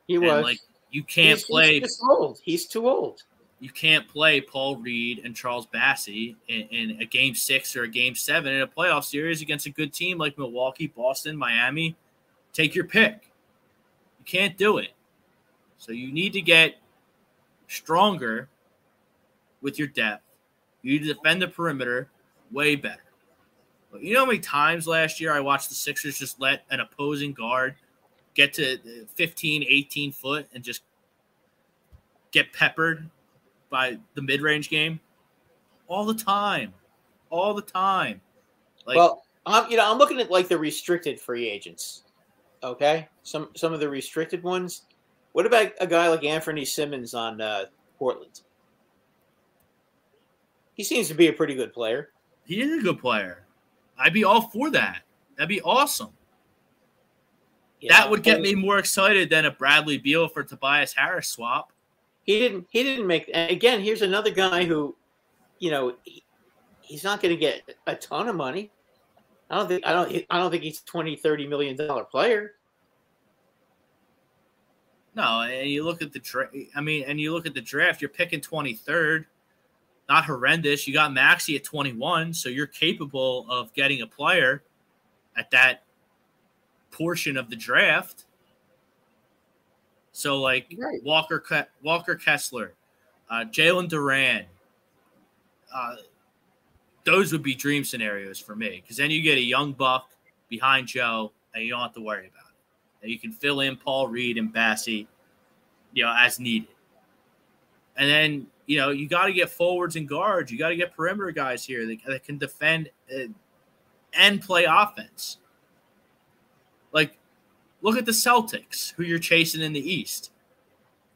he And, was. like you can't he's, play. He's old. He's too old. You can't play Paul Reed and Charles Bassey in, in, a game six or a game seven in a playoff series against a good team like Milwaukee, Boston, Miami. Take your pick. You can't do it. So you need to get stronger with your depth. You need to defend the perimeter way better. But you know how many times last year I watched the Sixers just let an opposing guard get to 15, 18 foot and just get peppered by the mid-range game all the time, all the time. Like, well, I'm you know I'm looking at like the restricted free agents. Okay, some some of the restricted ones. What about a guy like Anthony Simons on uh, Portland? He seems to be a pretty good player. he is a good player. I'd be all for that. That'd be awesome. you That would get me more excited than a Bradley Beal for Tobias Harris swap. He didn't. He didn't make. Again, here's another guy who, you know, he, he's not going to get a ton of money. I don't think. I don't. I don't think he's 20, 30 million dollar player. No, and you look at the draft. I mean, and you look at the draft. You're picking 23rd. Not horrendous. You got Maxey at 21, so you're capable of getting a player at that portion of the draft. So, like Right. Walker, Ke- Walker Kessler, uh, Jalen Duren, uh, those would be dream scenarios for me because then you get a young buck behind Joe, and you don't have to worry about it. And you can fill in Paul Reed and Bassey, you know, as needed. And then you know you got to get forwards and guards. You got to get perimeter guys here that, that can defend uh, and play offense. Look at the Celtics, who you're chasing in the East: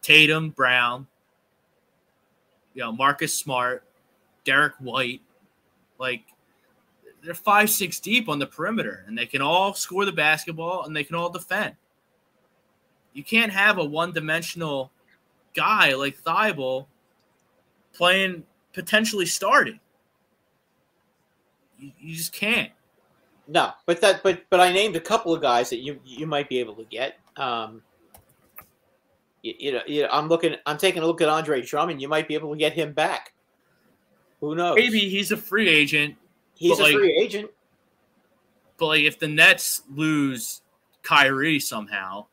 Tatum, Brown, you know, Marcus Smart, Derrick White. Like, they're five, six deep on the perimeter, and they can all score the basketball and they can all defend. You can't have a one-dimensional guy like Thybulle playing potentially starting. You, you just can't. No, but that. But but I named a couple of guys that you you might be able to get. Um, you, you know, you know, I'm looking. I'm taking a look at Andre Drummond. You might be able to get him back. Who knows? Maybe he's a free agent, he's a like- free agent. but like if the Nets lose Kyrie somehow,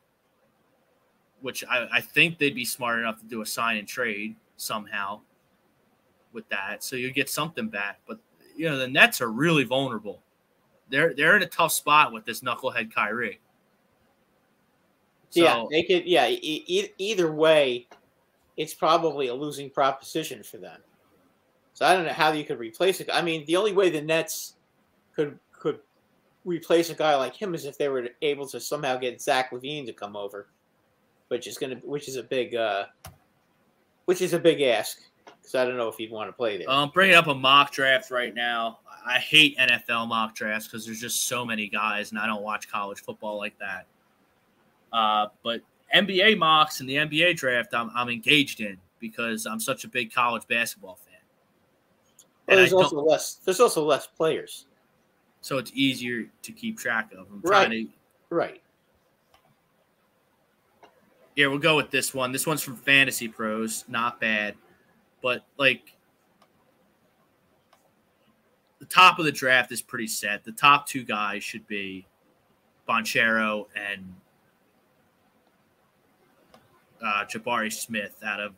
which I, I think they'd be smart enough to do a sign and trade somehow with that, so you get something back. But you know the Nets are really vulnerable. They're they're in a tough spot with this knucklehead Kyrie. So, yeah, they could. Yeah, e- e- either way, it's probably a losing proposition for them. So I don't know how you could replace it. I mean, the only way the Nets could could replace a guy like him is if they were able to somehow get Zach LaVine to come over, which is gonna, which is a big, uh, which is a big ask because I don't know if he'd want to play there. I'm bringing up a mock draft right now. I hate NFL mock drafts because there's just so many guys, and I don't watch college football like that. Uh, but NBA mocks and the NBA draft, I'm, I'm engaged in because I'm such a big college basketball fan. Well, I there's also less. There's also less players. so it's easier to keep track of. I'm Right. trying to Right. Yeah, we'll go with this one. This one's from Fantasy Pros. Not bad. But like the top of the draft is pretty set. The top two guys should be Banchero and uh, Jabari Smith out of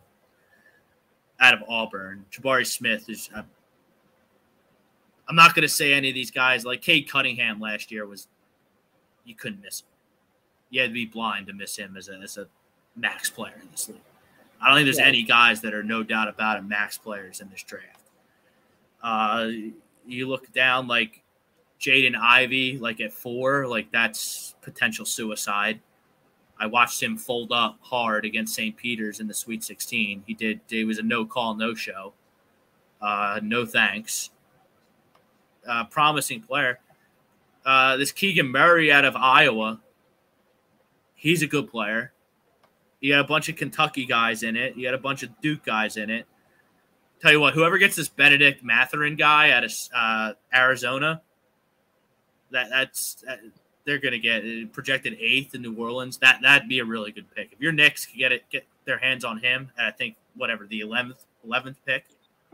out of Auburn. Jabari Smith is. Uh, I'm not going to say any of these guys like Cade Cunningham last year was. You couldn't miss him. You had to be blind to miss him as a, as a max player in this league. I don't think there's yeah. any guys that are no doubt about it max players in this draft. Uh, you look down like Jaden Ivey, like at four, like that's potential suicide. I watched him fold up hard against St. Peter's in the Sweet 16. He did. It was a no call, no show. Uh, no thanks. Uh, promising player. Uh, this Keegan Murray out of Iowa. He's a good player. You got a bunch of Kentucky guys in it. You got a bunch of Duke guys in it. Tell you what, whoever gets this Bennedict Mathurin guy out of uh, Arizona, that that's that, they're going to get uh, projected eighth in New Orleans. That that'd be a really good pick. If your Knicks could get it, get their hands on him, and I think whatever the eleventh eleventh pick.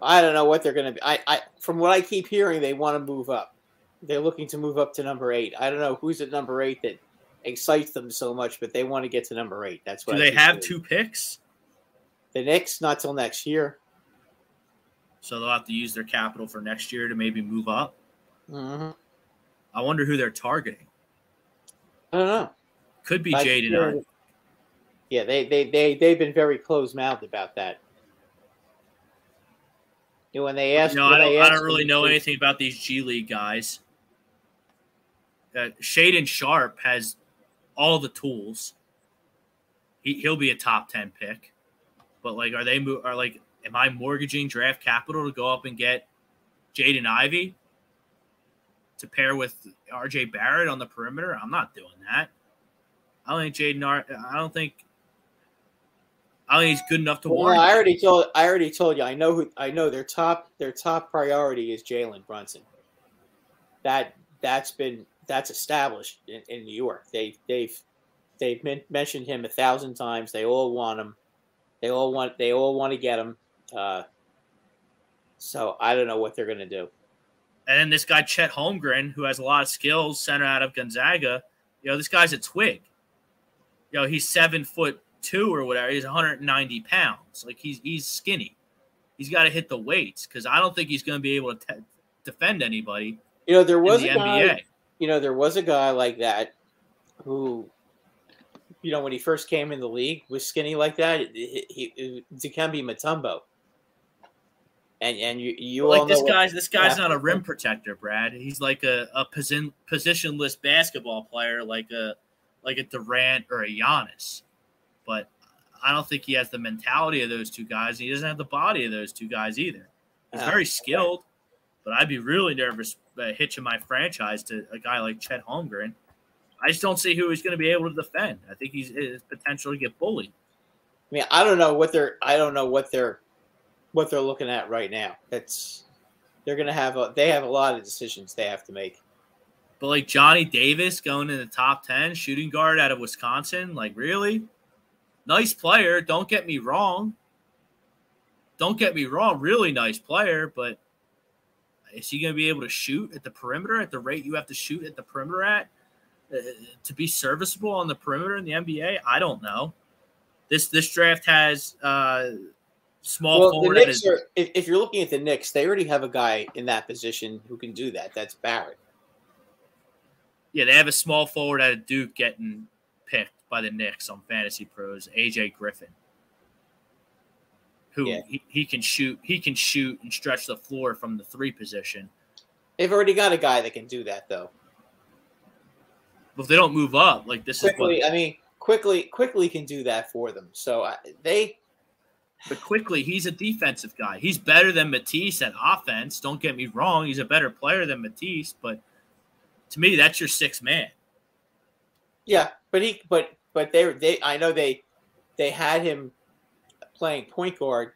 I don't know what they're going to be. I, I from what I keep hearing, they want to move up. They're looking to move up to number eight. I don't know who's at number eight that excites them so much, but they want to get to number eight. That's what. Do they have two picks? The Knicks not till next year. So they'll have to use their capital for next year to maybe move up. Mm-hmm. I wonder who they're targeting. I don't know. Could be Jaden. Yeah, they they they they've been very close mouthed about that. You know, when they asked, no, I don't, I don't really know anything about these G League guys. Uh, Shaedon Sharpe has all the tools. He he'll be a top ten pick, but like, are they are like, am I mortgaging draft capital to go up and get Jaden Ivey? to pair with RJ Barrett on the perimeter. I'm not doing that. I don't think Jaden. I don't think. I don't think he's good enough to well, warrant. I already told. I already told you. I know who. I know their top. Their top priority is Jalen Brunson. That that's been that's established in, in New York. They they've they've mentioned him a thousand times. They all want him. They all want. They all want to get him. Uh, so I don't know what they're going to do. And then this guy Chet Holmgren, who has a lot of skills, center out of Gonzaga. You know, this guy's a twig. You know, he's seven foot two or whatever. He's 190 pounds. Like he's he's skinny. He's got to hit the weights because I don't think he's going to be able to defend anybody. You know, there was the a NBA. You know, there was a guy like that who, you know, when he first came in the league was skinny like that. He, he, Dikembe Mutombo and and you you like this guy's this guy's not a rim protector, Brad. He's like a a position positionless basketball player, like a like a Durant or a Giannis. But I don't think he has the mentality of those two guys. He doesn't have the body of those two guys either. He's ah, very skilled, but I'd be really nervous uh, hitching my franchise to a guy like Chet Holmgren. I just don't see who he's going to be able to defend. I think he's his potential to get bullied. I mean, I don't know what they're. I don't know what they're what they're looking at right now. It's they're gonna have a they have a lot of decisions they have to make. But like Johnny Davis going in the top ten, shooting guard out of Wisconsin, like really? Nice player, don't get me wrong. Don't get me wrong, really nice player, but is he going to be able to shoot at the perimeter at the rate you have to shoot at the perimeter at uh, to be serviceable on the perimeter in the NBA? I don't know. This this draft has uh, small well, forward. The Knicks are, if, if, you're looking at the Knicks, they already have a guy in that position who can do that. That's Barrett. Yeah, they have a small forward out of Duke getting picked by the Knicks on Fantasy Pros, AJ Griffin. Who yeah. he, he can shoot he can shoot and stretch the floor from the three position. They've already got a guy that can do that though. But if they don't move up, like this quickly, is what I mean, Quickley Quickley can do that for them. So uh, they but Quickley, he's a defensive guy. He's better than Matisse at offense. Don't get me wrong. He's a better player than Matisse, but to me, that's your sixth man. Yeah, but he, but but they, they, I know they, they had him playing point guard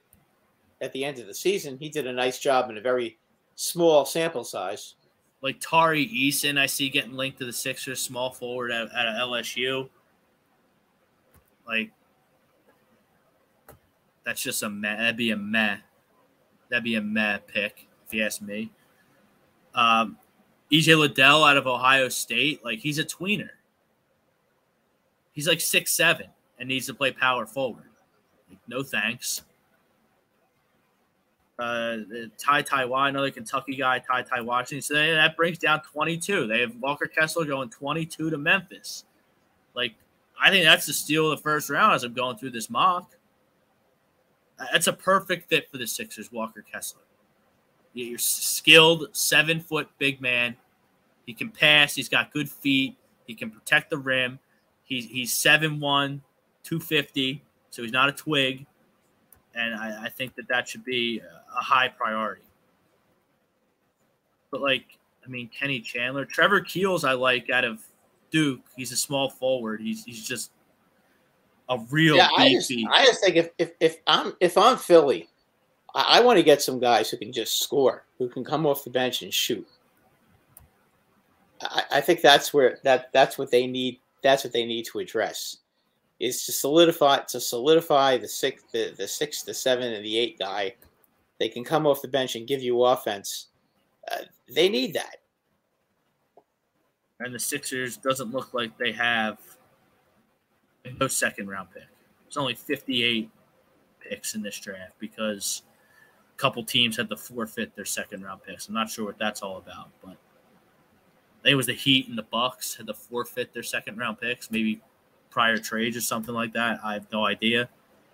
at the end of the season. He did a nice job in a very small sample size. Like Tari Eason, I see getting linked to the Sixers, small forward at, at LSU. Like that's just a meh. That'd be a meh. That'd be a meh pick if you ask me. Um, EJ Liddell out of Ohio State, like he's a tweener. He's like six seven and needs to play power forward. No thanks. Uh, Ty Taiwan, another Kentucky guy, Ty Ty Washington. So that brings down 22. They have Walker Kessler going 22 to Memphis. Like, I think that's the steal of the first round as I'm going through this mock. That's a perfect fit for the Sixers, Walker Kessler. You're skilled, seven foot big man. He can pass. He's got good feet. He can protect the rim. He's he's 7'1, 250. So he's not a twig. And I, I think that that should be a high priority. But like, I mean, Kenny Chandler, Trevor Keels, I like out of Duke. He's a small forward. He's he's just a real yeah, I just, I just think if, if if I'm if I'm Philly, I, I want to get some guys who can just score, who can come off the bench and shoot. I, I think that's where that that's what they need. That's what they need to address is to solidify to solidify the six the, the six the seven and the eight guy. They can come off the bench and give you offense. Uh, they need that. And the sixers doesn't look like they have no second round pick. There's only 58 picks in this draft because a couple teams had to forfeit their second round picks. I'm not sure what that's all about but I think it was the Heat and the Bucks had to forfeit their second round picks, maybe prior trades or something like that. I have no idea.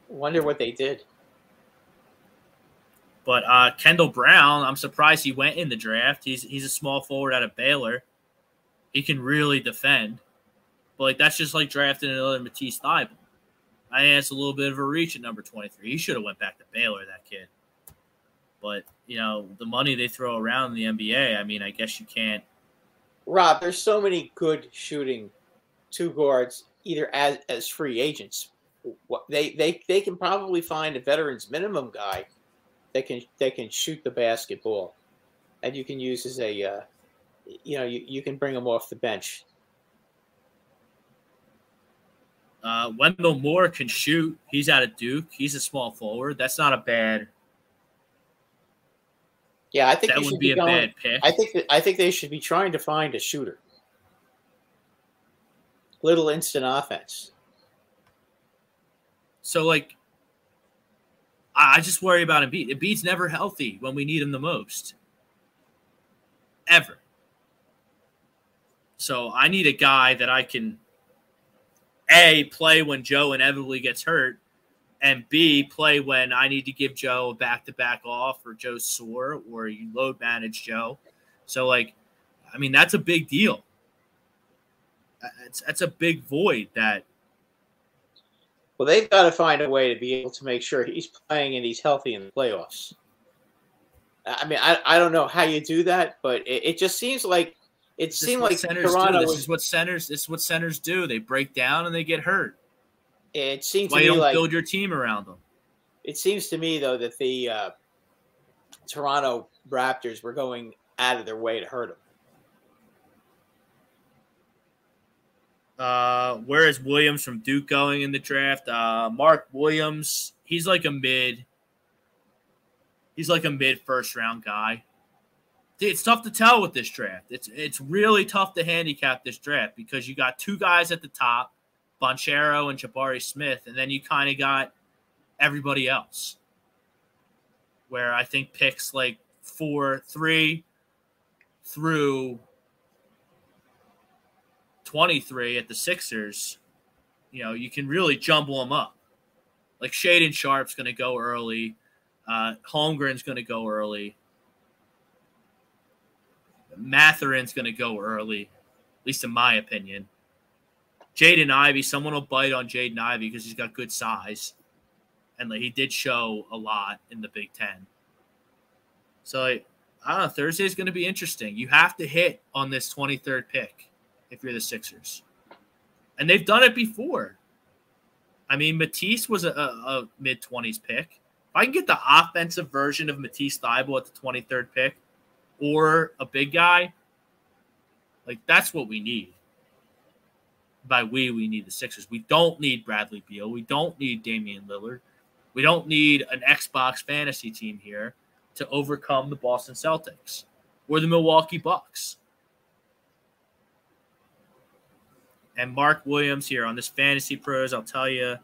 Wonder what they did. But uh, Kendall Brown, I'm surprised he went in the draft. He's he's a small forward out of Baylor. He can really defend. But like that's just like drafting another Matisse Thybulle. I think it's a little bit of a reach at number 23. He should have went back to Baylor, that kid. But you know the money they throw around in the NBA. I mean, I guess you can't. Rob, there's so many good shooting two guards either as as free agents. They they they can probably find a veterans minimum guy that can that can shoot the basketball, and you can use as a uh, you know you, you can bring them off the bench. Uh, Wendell Moore can shoot. He's out of Duke. He's a small forward. That's not a bad. Yeah, I think that would be, be, a bad pick. I think that, I think they should be trying to find a shooter little instant offense. So like I just worry about Embiid. Embiid's never healthy when we need him the most. Ever. So I need a guy that I can A play when Joe inevitably gets hurt, and B play when I need to give Joe a back to back off or Joe's sore or you load manage Joe. So like I mean that's a big deal it's that's a big void that. Well, they've got to find a way to be able to make sure he's playing and he's healthy in the playoffs. I mean, I, I don't know how you do that, but it, it just seems like it this seemed like Toronto. Do. This was, is what centers. This is what centers do. They break down and they get hurt. It seems why to you don't like, build your team around them. It seems to me though that the uh, Toronto Raptors were going out of their way to hurt him. Uh, where is Williams from Duke going in the draft? Uh, Mark Williams, he's like a mid. He's like a mid first round guy. It's tough to tell with this draft. It's it's really tough to handicap this draft because you got two guys at the top, Banchero and Jabari Smith, and then you kind of got everybody else. Where I think picks like four, three through 23 at the Sixers, you know, you can really jumble them up. Like Shaedon Sharpe's going to go early. Uh, Holmgren's going to go early. Mathurin's going to go early, at least in my opinion. Jaden Ivey, someone will bite on Jaden Ivey because he's got good size. And like, he did show a lot in the Big Ten. So, I don't know. Thursday's going to be interesting. You have to hit on this 23rd pick if you're the Sixers. And they've done it before. I mean, Matisse was a, a, a mid 20s pick. If I can get the offensive version of Matisse Thybulle at the 23rd pick or a big guy, like that's what we need. By we, we need the Sixers. We don't need Bradley Beal. We don't need Damian Lillard. We don't need an Xbox fantasy team here to overcome the Boston Celtics or the Milwaukee Bucks. And Mark Williams here on this Fantasy Pros, I'll tell you,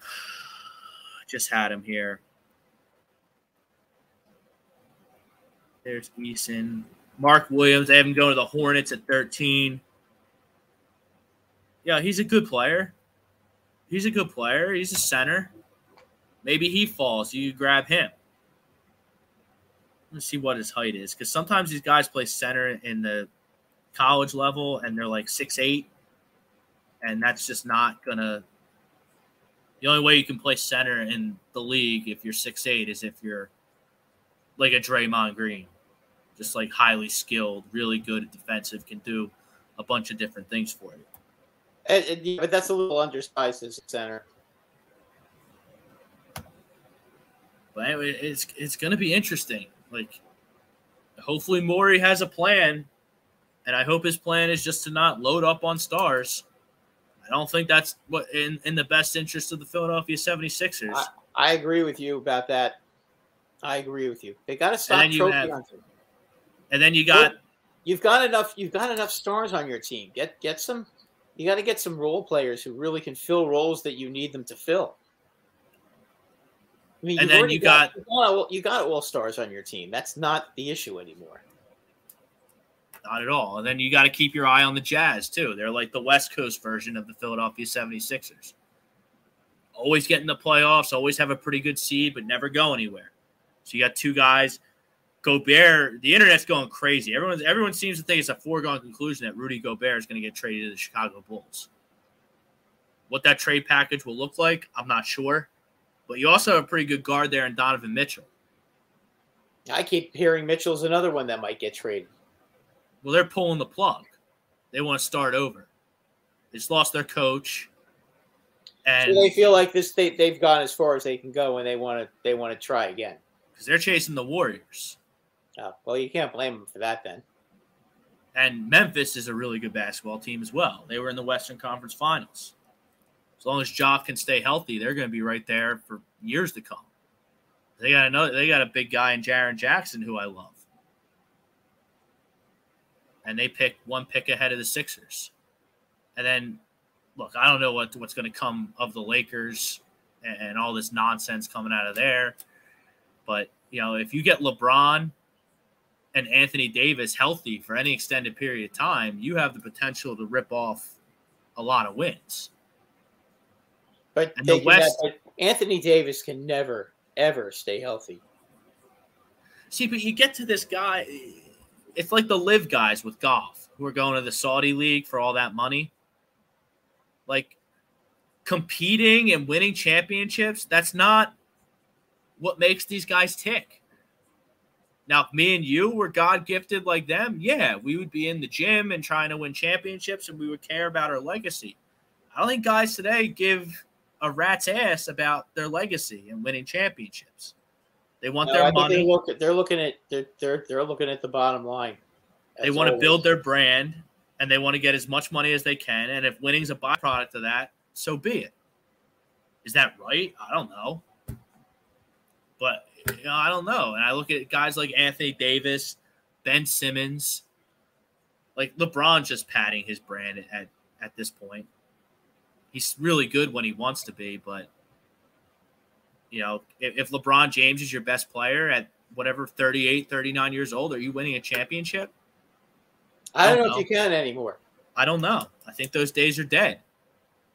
just had him here. There's Eason. Mark Williams, they have him going to the Hornets at 13. Yeah, he's a good player. He's a good player. He's a center. Maybe he falls. You grab him. Let's see what his height is. Because sometimes these guys play center in the college level and they're like six eight, And that's just not to. The only way you can play center in the league if you're six eight is if you're like a Draymond Green just like highly skilled, really good at defensive, can do a bunch of different things for you. And, and, yeah, but that's a little undersized as a center. But anyway, it's it's going to be interesting. Like, hopefully Morey has a plan, and I hope his plan is just to not load up on stars. I don't think that's what in, in the best interest of the Philadelphia 76ers. I, I agree with you about that. I agree with you. They got to stop trophy have, hunting. And then you got well, you've got enough you've got enough stars on your team. Get get some you got to get some role players who really can fill roles that you need them to fill. I mean, and then you got, got you got all stars on your team. That's not the issue anymore. Not at all. And then you got to keep your eye on the Jazz too. They're like the West Coast version of the Philadelphia 76ers. Always get in the playoffs, always have a pretty good seed, but never go anywhere. So you got two guys Gobert, the internet's going crazy. Everyone, everyone seems to think it's a foregone conclusion that Rudy Gobert is going to get traded to the Chicago Bulls. What that trade package will look like, I'm not sure. But you also have a pretty good guard there in Donovan Mitchell. I keep hearing Mitchell's another one that might get traded. Well, they're pulling the plug. They want to start over. They just lost their coach. And so they feel like this they, they've gone as far as they can go and they want to they want to try again. Because they're chasing the Warriors. Oh, well, you can't blame them for that then. And Memphis is a really good basketball team as well. They were in the Western Conference Finals. As long as Ja can stay healthy, they're going to be right there for years to come. They got another. They got a big guy in Jaren Jackson who I love, and they pick one pick ahead of the Sixers. And then, look, I don't know what what's going to come of the Lakers and, and all this nonsense coming out of there, but you know, if you get LeBron and Anthony Davis healthy for any extended period of time, you have the potential to rip off a lot of wins. But, the West, that, Anthony Davis can never ever stay healthy. See, but you get to this guy, it's like the LIV guys with golf who are going to the Saudi league for all that money. Like competing and winning championships, that's not what makes these guys tick. Now, if me and you were God gifted like them, yeah, we would be in the gym and trying to win championships and we would care about our legacy. I don't think guys today give a rat's ass about their legacy and winning championships. They want no, their money. They look, they're looking at they're, they're they're looking at the bottom line. They want always. to build their brand and they want to get as much money as they can. And if winning's a byproduct of that, so be it. Is that right? I don't know. But you know, I don't know. And I look at guys like Anthony Davis, Ben Simmons, like LeBron just padding his brand at, at this point. He's really good when he wants to be, but you know, if, if LeBron James is your best player at whatever 38, 39 years old, are you winning a championship? I don't, I don't know, know if you can anymore. I don't know. I think those days are dead,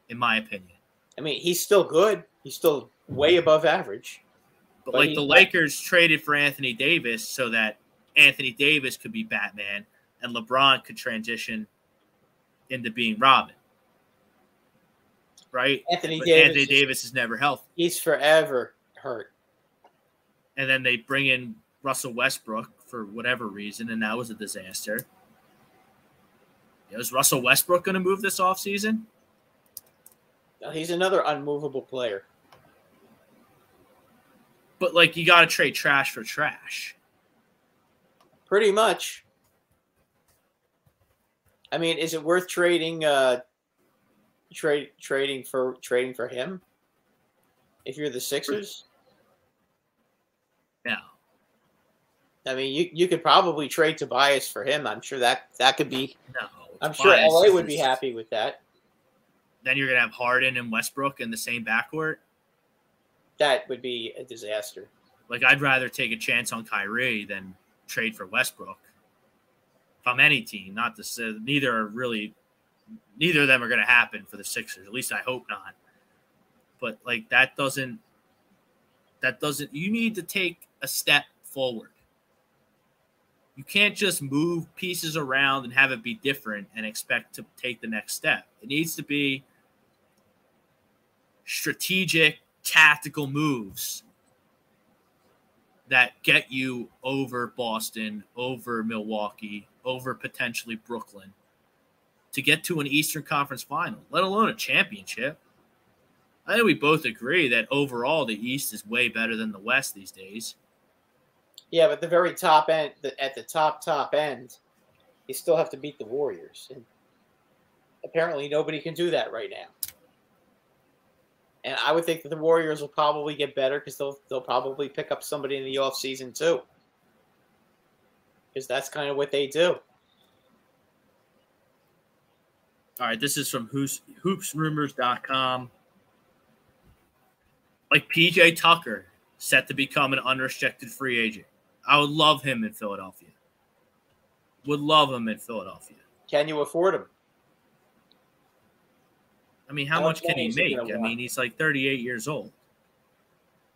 in my opinion. I mean, he's still good. He's still way above average. But, like the Lakers traded for Anthony Davis so that Anthony Davis could be Batman and LeBron could transition into being Robin. Right? Anthony but Davis. Anthony Davis is never healthy. He's forever hurt. And then they bring in Russell Westbrook for whatever reason, and that was a disaster. Is Russell Westbrook going to move this offseason? He's another unmovable player. But like you got to trade trash for trash. Pretty much. I mean, is it worth trading uh trade trading for trading for him? If you're the Sixers? No. I mean, you, you could probably trade Tobias for him. I'm sure that that could be no. I'm sure LA would be happy with that. Then you're gonna have Harden and Westbrook in the same backcourt. That would be a disaster. Like I'd rather take a chance on Kyrie than trade for Westbrook. If I'm any team, not to say neither are really, neither of them are going to happen for the Sixers. At least I hope not. But like that doesn't, that doesn't. You need to take a step forward. You can't just move pieces around and have it be different and expect to take the next step. It needs to be strategic, tactical moves that get you over Boston, over Milwaukee, over potentially Brooklyn to get to an Eastern Conference final, let alone a championship. I think we both agree that overall the East is way better than the West these days. Yeah, but the very top end, the, at the top top end, you still have to beat the Warriors, and apparently nobody can do that right now. And I would think that the Warriors will probably get better because they'll they'll probably pick up somebody in the offseason too. Because that's kind of what they do. All right, this is from hoops, hoopsrumors.com. Like PJ Tucker, set to become an unrestricted free agent. I would love him in Philadelphia. Would love him in Philadelphia. Can you afford him? I mean, how much can he money is he make? I mean, he's like 38 years old.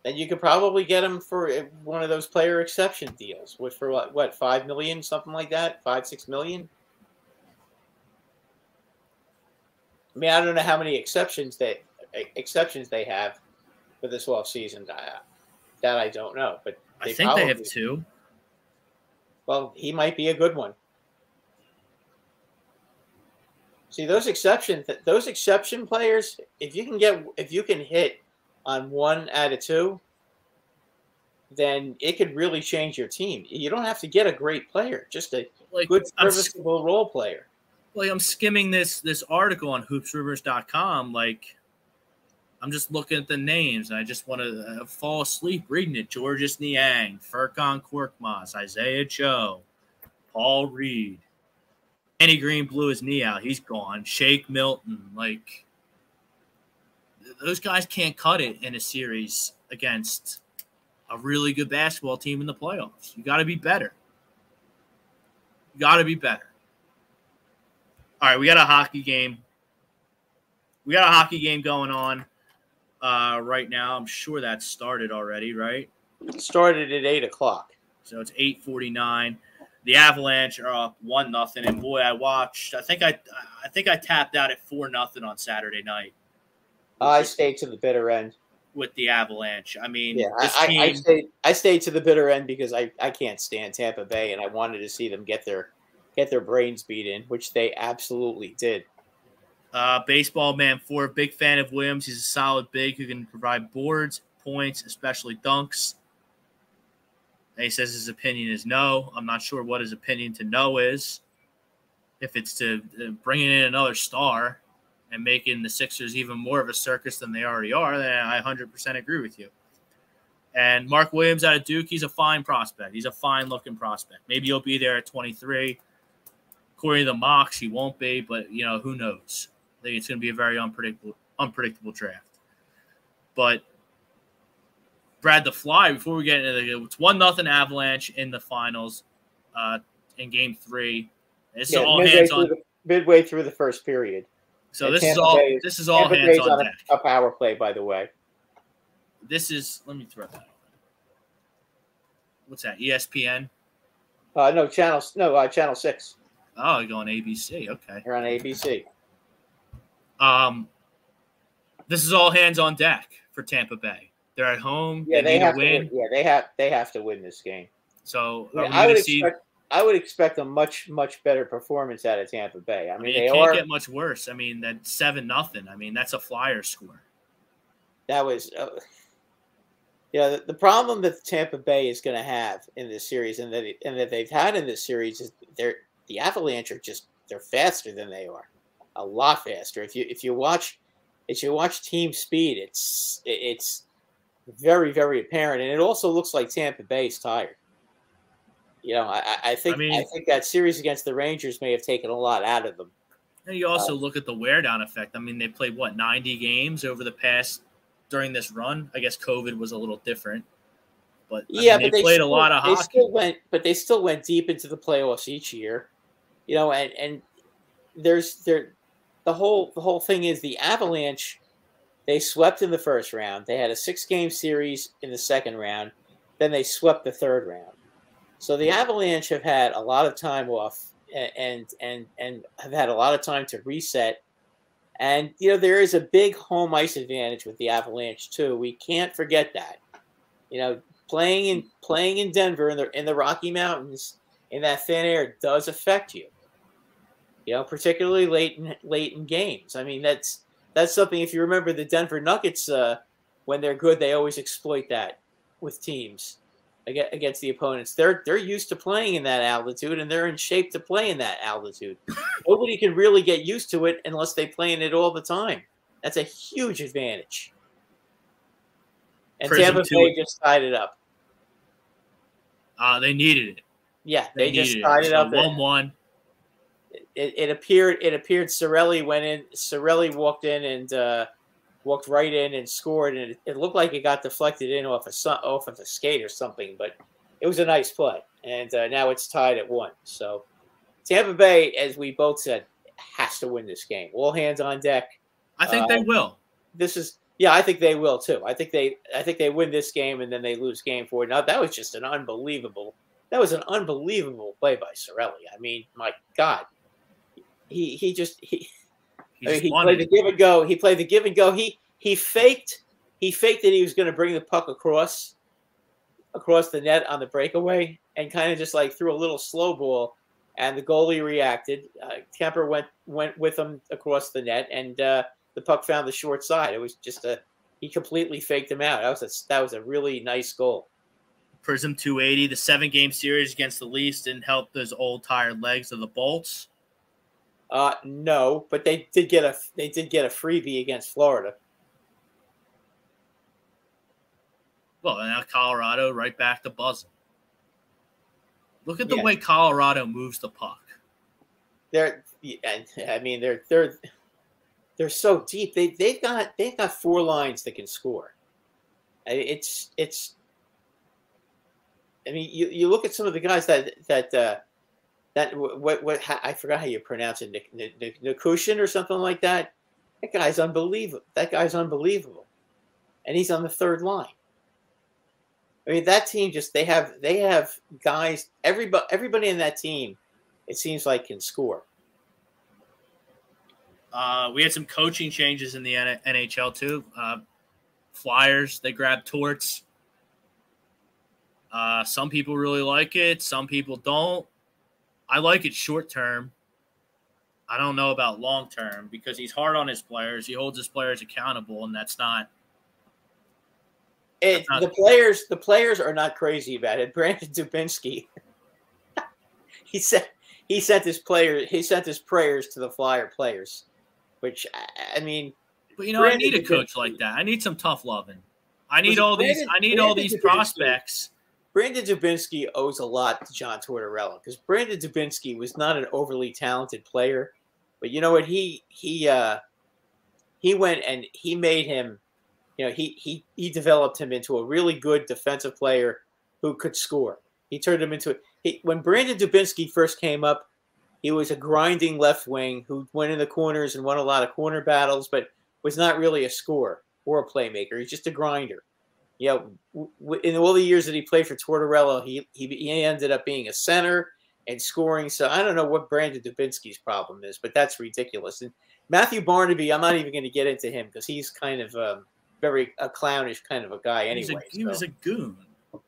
And you could probably get him for uh, one of those player exception deals, which for what, what five million, something like that, five six million. I mean, I don't know how many exceptions they exceptions they have for this off season. That I don't know, but I think they have two. Well, he might be a good one. See those exception those exception players. If you can get if you can hit on one out of two, then it could really change your team. You don't have to get a great player, just a Like good I'm, serviceable role player. Like I'm skimming this this article on hoopsrumors.com. Like I'm just looking at the names, and I just want to uh, fall asleep reading it. Georges Niang, Furkan Korkmaz, Isaiah Joe, Paul Reed, Andy Green blew his knee out. He's gone. Shake Milton, like th- those guys can't cut it in a series against a really good basketball team in the playoffs. You got to be better. You got to be better. All right, we got a hockey game. We got a hockey game going on uh, right now. I'm sure that started already, right? It started at eight o'clock. So it's 8:49. The Avalanche are up one nothing, and boy, I watched. I think I, I think I tapped out at four nothing on Saturday night I stayed to the bitter end. with the Avalanche. I mean, Yeah, I, I. I stayed. I stayed to the bitter end because I, I can't stand Tampa Bay, and I wanted to see them get their get their brains beat in, which they absolutely did. Uh, baseball man four, big fan of Williams. He's a solid big who can provide boards, points, especially dunks. And he says his opinion is no. I'm not sure what his opinion to no is. If it's to bringing in another star and making the Sixers even more of a circus than they already are, then I 100% agree with you. And Mark Williams out of Duke, he's a fine prospect. He's a fine looking prospect. Maybe he'll be there at 23. According to the mocks, he won't be, but you know who knows. I think it's going to be a very unpredictable, unpredictable draft. But Brad the Fly, before we get into the, it's one nothing Avalanche in the finals, uh, in Game Three. This is all hands on. the, midway through the first period. So and this is all. Bay- This is all Tampa hands Bay's on on a, a power play, by the way. This is. Let me throw that. What's that? ESPN. Uh, no channel, no uh, channel six. Oh, you're going ABC. Okay. They're on ABC. Um, this is all hands on deck for Tampa Bay. They're at home. Yeah, they, they have to win. win. Yeah, they have they have to win this game. So Yeah, I would see? expect I would expect a much much better performance out of Tampa Bay. I I mean, mean, they it can't are. get much worse. I mean, that seven nothing. I mean, that's a flyer score. that was. Uh, yeah, the, the problem that Tampa Bay is going to have in this series, and that it, and that they've had in this series, is they're the Avalanche are just they're faster than they are, a lot faster. If you if you watch if you watch team speed, it's it's very very apparent, and it also looks like Tampa Bay is tired. You know, I, I think I, mean- I think that series against the Rangers may have taken a lot out of them. And you also uh, look at the wear down effect. I mean, they played what ninety games over the past during this run. I guess COVID was a little different, but I Yeah, mean, but they played still, a lot of they hockey. went, but they still went deep into the playoffs each year. You know, and and there's there, the whole the whole thing is the Avalanche. They swept in the first round. They had a six game series in the second round. Then they swept the third round. So the Avalanche have had a lot of time off and and and have had a lot of time to reset. And you know there is a big home ice advantage with the Avalanche too. We can't forget that. You know, playing in playing in Denver in the in the Rocky Mountains in that thin air does affect you. You know, particularly late in late in games. I mean, that's that's something. If you remember the Denver Nuggets, uh, when they're good, they always exploit that with teams against the opponents. They're they're used to playing in that altitude, and they're in shape to play in that altitude. Nobody can really get used to it unless they play in it all the time. That's a huge advantage. And Prism Tampa Bay just tied it up. Uh, they needed it. Yeah, they, just tied it So up. and One-one. It, it appeared. It appeared. Cirelli went in. Cirelli walked in and uh, walked right in and scored. And it, it looked like it got deflected in off a off of a skate or something. But it was a nice play. And uh, now it's tied at one. So Tampa Bay, as we both said, has to win this game. All hands on deck. I think Uh, they will. This is. Yeah, I think they will too. I think they. I think they win this game and then they lose game four. Now that was just an unbelievable. That was an unbelievable play by Cirelli. I mean, my God, he he just he He I mean, he wanted played the give and go. He played the give and go. He he faked he faked that he was going to bring the puck across across the net on the breakaway and kind of just like threw a little slow ball. And the goalie reacted. Uh, Kuemper went went with him across the net, and uh, the puck found the short side. It was just a he completely faked him out. That was a that was a really nice goal. Prism 280, the seven game series against the Leafs didn't help those old tired legs of the Bolts. Uh, no, but they did get a they did get a freebie against Florida. Well, and now Colorado right back to buzzing. Look at the Yeah. way Colorado moves the puck. they're and I mean they're they're they're so deep. They they've got they've got four lines that can score. I- It's it's. I mean, you, you look at some of the guys that that uh, that what what I forgot how you pronounce it, Nik- Nikushin or something like that. That guy's unbelievable. That guy's unbelievable, and he's on the third line. I mean, that team just they have they have guys. Everybody everybody in that team, it seems like can score. Uh, we had some coaching changes in the NHL too. Uh, Flyers, they grabbed Torts. Uh, some people really like it, some people don't. I like it short term. I don't know about long term because he's hard on his players. He holds his players accountable, and that's not. It, not- the players, the players are not crazy about it. Brandon Dubinsky, he said he sent his player he sent his prayers to the Flyer players, which I, mean, But you know, I need a coach Dubinsky. like that. I need some tough loving. I need all these. I need all these Dubinsky? prospects. Brandon Dubinsky owes a lot to John Tortorella because Brandon Dubinsky was not an overly talented player, but you know what he he uh, he went and he made him, you know he he he developed him into a really good defensive player who could score. He turned him into he, when Brandon Dubinsky first came up, he was a grinding left wing who went in the corners and won a lot of corner battles, but was not really a scorer or a playmaker. He's just a grinder you know, in all the years that he played for Tortorella, he, he he ended up being a center and scoring. So I don't know what Brandon Dubinsky's problem is, but that's ridiculous. And Matthew Barnaby, I'm not even going to get into him because he's kind of um, very a clownish kind of a guy anyway. he was so- a goon.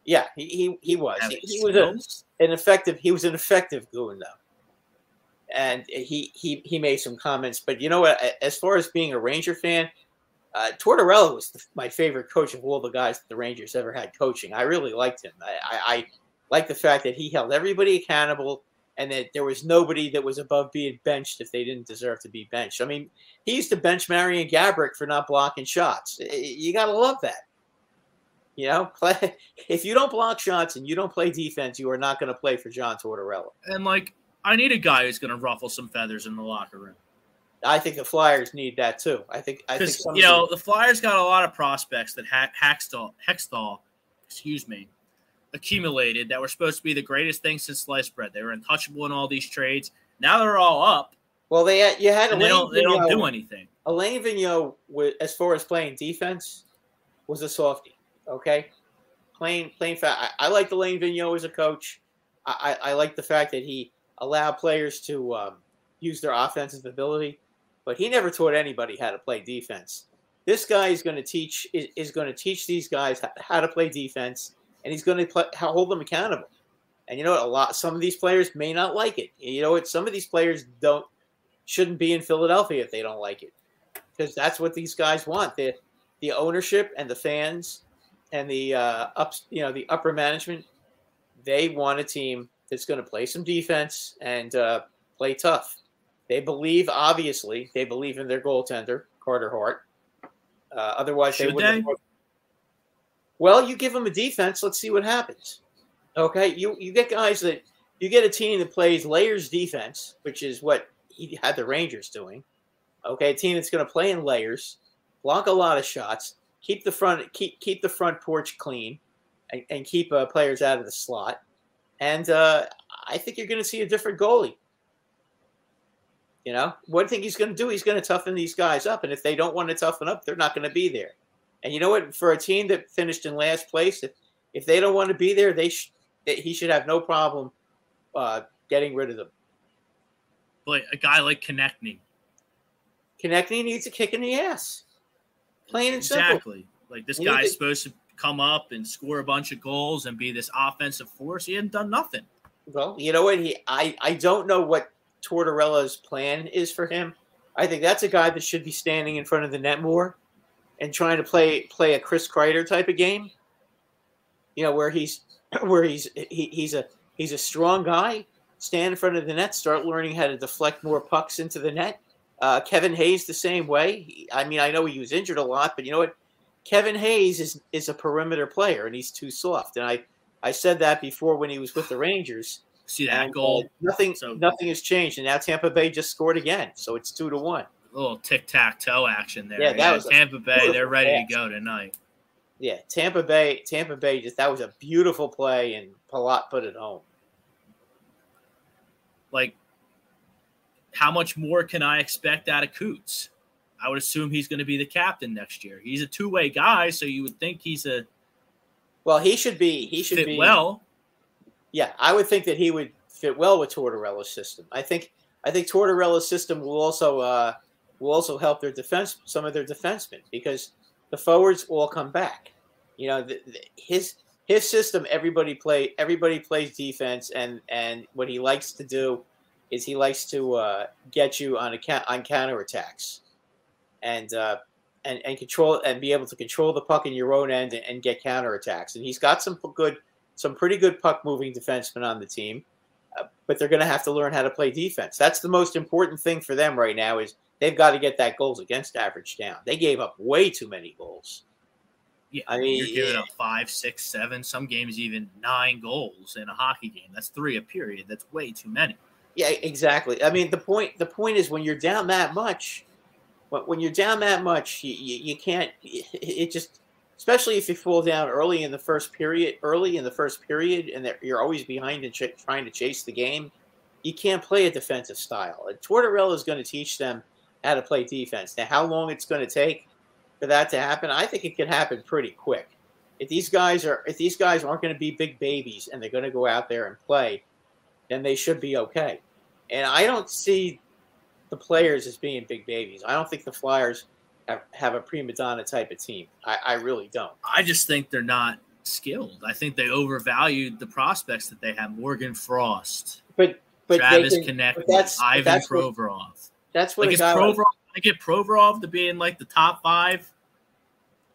yeah, he he, he was. He, he was a, an effective. He was an effective goon though, and he he he made some comments. But you know what? As far as being a Ranger fan, uh, Tortorella was the, my favorite coach of all the guys that the Rangers ever had coaching. I really liked him. I, I, I like the fact that he held everybody accountable and that there was nobody that was above being benched if they didn't deserve to be benched. I mean, he used to bench Marian Gaborik for not blocking shots. You got to love that. You know, if you don't block shots and you don't play defense, you are not going to play for John Tortorella. And like, I need a guy who's going to ruffle some feathers in the locker room. I think the Flyers need that too. I think I think you know the Flyers got a lot of prospects that ha- Hackstall, Hextall, excuse me, accumulated that were supposed to be the greatest thing since sliced bread. They were untouchable in all these trades. Now they're all up, well, they had, you had and they don't they don't do anything. Alain Vigneault, as far as playing defense, was a softie. Okay, plain plain fact. I, I like Alain Vigneault as a coach. I, I, I like the fact that he allowed players to um, use their offensive ability, but he never taught anybody how to play defense. This guy is going to teach is, is going to teach these guys how, to play defense, and he's going to play, hold them accountable. And you know what? A lot some of these players may not like it. You know what? Some of these players don't shouldn't be in Philadelphia if they don't like it because that's what these guys want the the ownership and the fans and the uh, ups you know the upper management they want a team that's going to play some defense and uh, play tough they believe obviously they believe in their goaltender carter hart uh, otherwise they wouldn't they? well you give them a defense let's see what happens okay you you get guys that you get a team that plays layers defense which is what he had the rangers doing Okay, a team that's going to play in layers, block a lot of shots, keep the front keep keep the front porch clean, and, and keep uh, players out of the slot. And uh, I think you're going to see a different goalie. You know, what I think he's going to do, he's going to toughen these guys up, and if they don't want to toughen up, they're not going to be there. And you know what? For a team that finished in last place, if if they don't want to be there, they sh- that he should have no problem uh, getting rid of them. But a guy like Konecny, Konecny needs a kick in the ass. Plain and simple. exactly. Like this guy's supposed to come up and score a bunch of goals and be this offensive force. He hadn't done nothing. Well, you know what? He I, I don't know what Tortorella's plan is for him. I think that's a guy that should be standing in front of the net more and trying to play play a Chris Kreider type of game. You know, where he's where he's he, he's a he's a strong guy, stand in front of the net, start learning how to deflect more pucks into the net. Uh, Kevin Hayes the same way. He- I mean, I know he was injured a lot, but you know what? Kevin Hayes is is a perimeter player and he's too soft. And I I said that before when he was with the Rangers. See that And, uh, goal, nothing, So- nothing has changed, and now Tampa Bay just scored again, so it's two to one. little tic tac toe action there. Yeah, that was Tampa Bay. They're ready pass. to go tonight. Yeah, Tampa Bay, Tampa Bay, just that was a beautiful play, and Palat put it home. Like, how much more can I expect out of Coots? I would assume he's going to be the captain next year. He's a two way guy, so you would think he's a Well, he should be, he should fit be. well. Yeah, I would think that he would fit well with Tortorella's system. I think, I think Tortorella's system will also, uh, will also help their defense, some of their defensemen, because the forwards all come back. You know, the, the, his his system, everybody play, everybody plays defense, and and what he likes to do is he likes to uh, get you on a on counterattacks, and uh, and and control and be able to control the puck in your own end and, and get counterattacks. And he's got some good, some pretty good puck moving defensemen on the team, uh, but they're going to have to learn how to play defense. That's the most important thing for them right now. Is they've got to get that goals against average down. They gave up way too many goals. Yeah, I mean, you're giving up five, six, seven, some games even nine goals in a hockey game. That's three a period. That's way too many. Yeah, exactly. I mean, the point the point is when you're down that much, when, when you're down that much, you, you, you can't. It just, especially if you fall down early in the first period, early in the first period, and you're always behind and ch- trying to chase the game, you can't play a defensive style. And Tortorella is going to teach them how to play defense. Now, how long it's going to take for that to happen, I think it can happen pretty quick. If these guys are, if these guys aren't going to be big babies and they're going to go out there and play, then they should be okay. And I don't see the players as being big babies. I don't think the Flyers have, a prima donna type of team. I, I really don't. I just think they're not skilled. I think they overvalued the prospects that they have. Morgan Frost, But but Travis they can, Konecny, that's but Ivan that's what, Provorov. that's what Like is guy like I get Provorov to be in like the top five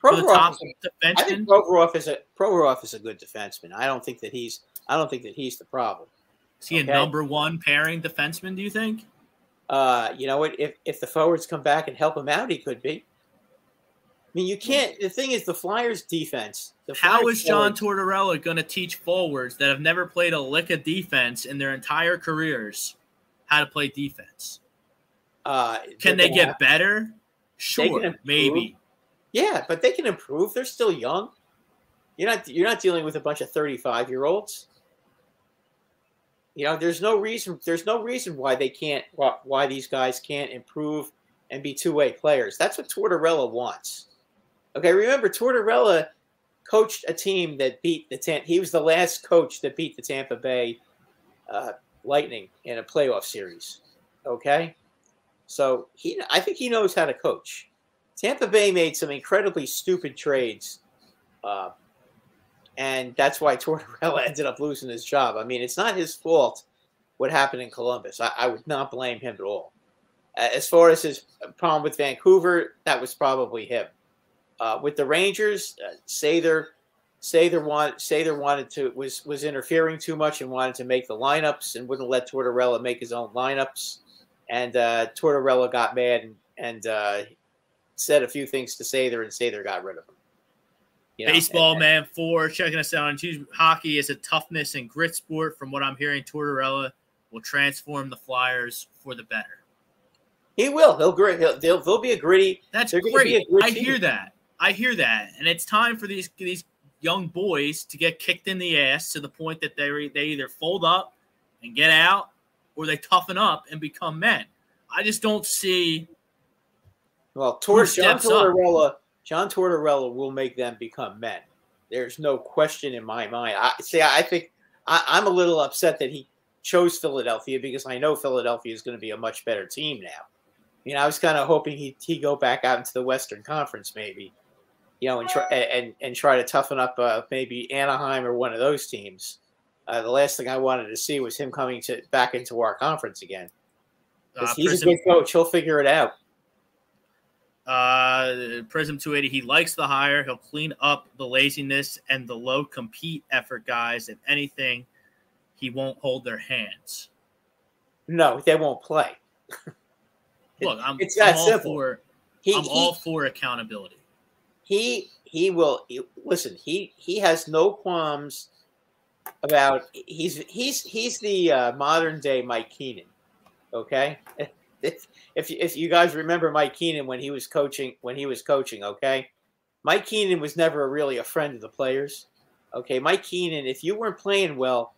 Provorov top is a- I think Provorov is a Provorov is a good defenseman. I don't think that he's I don't think that he's the problem. Is he okay. a number one pairing defenseman? Do you think? Uh, you know what? If if the forwards come back and help him out, he could be. I mean, you can't. The thing is, the Flyers' defense. The How Flyers is John Tortorella going to teach forwards that have never played a lick of defense in their entire careers how to play defense? Uh, Can they get have- better? Sure, maybe. Yeah, but they can improve. They're still young. You're not. You're not dealing with a bunch of 35 year olds. You know, there's no reason. There's no reason why they can't. Why, why these guys can't improve and be two way players. That's what Tortorella wants. Okay, remember Tortorella coached a team that beat the Tampa. He was the last coach that beat the Tampa Bay uh, Lightning in a playoff series. Okay, so he. I think he knows how to coach. Tampa Bay made some incredibly stupid trades, uh, and that's why Tortorella ended up losing his job. I mean, it's not his fault what happened in Columbus. I, I would not blame him at all. As far as his problem with Vancouver, that was probably him. Uh, with the Rangers, uh, Sather, Sather want Sather wanted to was was interfering too much and wanted to make the lineups and wouldn't let Tortorella make his own lineups. And uh, Tortorella got mad and, and uh, said a few things to Sather, and Sather got rid of him. You know, Baseball and- man four checking us out on Tuesday. Hockey is a toughness and grit sport. From what I'm hearing, Tortorella will transform the Flyers for the better. He will. He'll grit. He'll, they'll, they'll be a gritty. That's They're great. I team. hear that. I hear that, and it's time for these these young boys to get kicked in the ass to the point that they they either fold up and get out, or they toughen up and become men. I just don't see. Well, Tor- John steps up? John Tortorella will make them become men. There's no question in my mind. I see. I think I, I'm a little upset that he chose Philadelphia because I know Philadelphia is going to be a much better team now. You know, I was kind of hoping he he go back out into the Western Conference maybe, you know, and try and and try to toughen up uh, maybe Anaheim or one of those teams. Uh, the last thing I wanted to see was him coming to back into our conference again. Uh, he's a good coach. He'll figure it out. Uh, Prism 280. He likes the hire. He'll clean up the laziness and the low compete effort guys. If anything, he won't hold their hands. No, they won't play. Look, I'm, it's I'm that all simple. for He, I'm he, all for accountability. he he will he- listen. He he has no qualms about. He's he's he's the uh, modern day Mike Keenan. Okay, if, if you guys remember Mike Keenan when he was coaching when he was coaching, okay, Mike Keenan was never really a friend of the players. Okay, Mike Keenan, if you weren't playing well,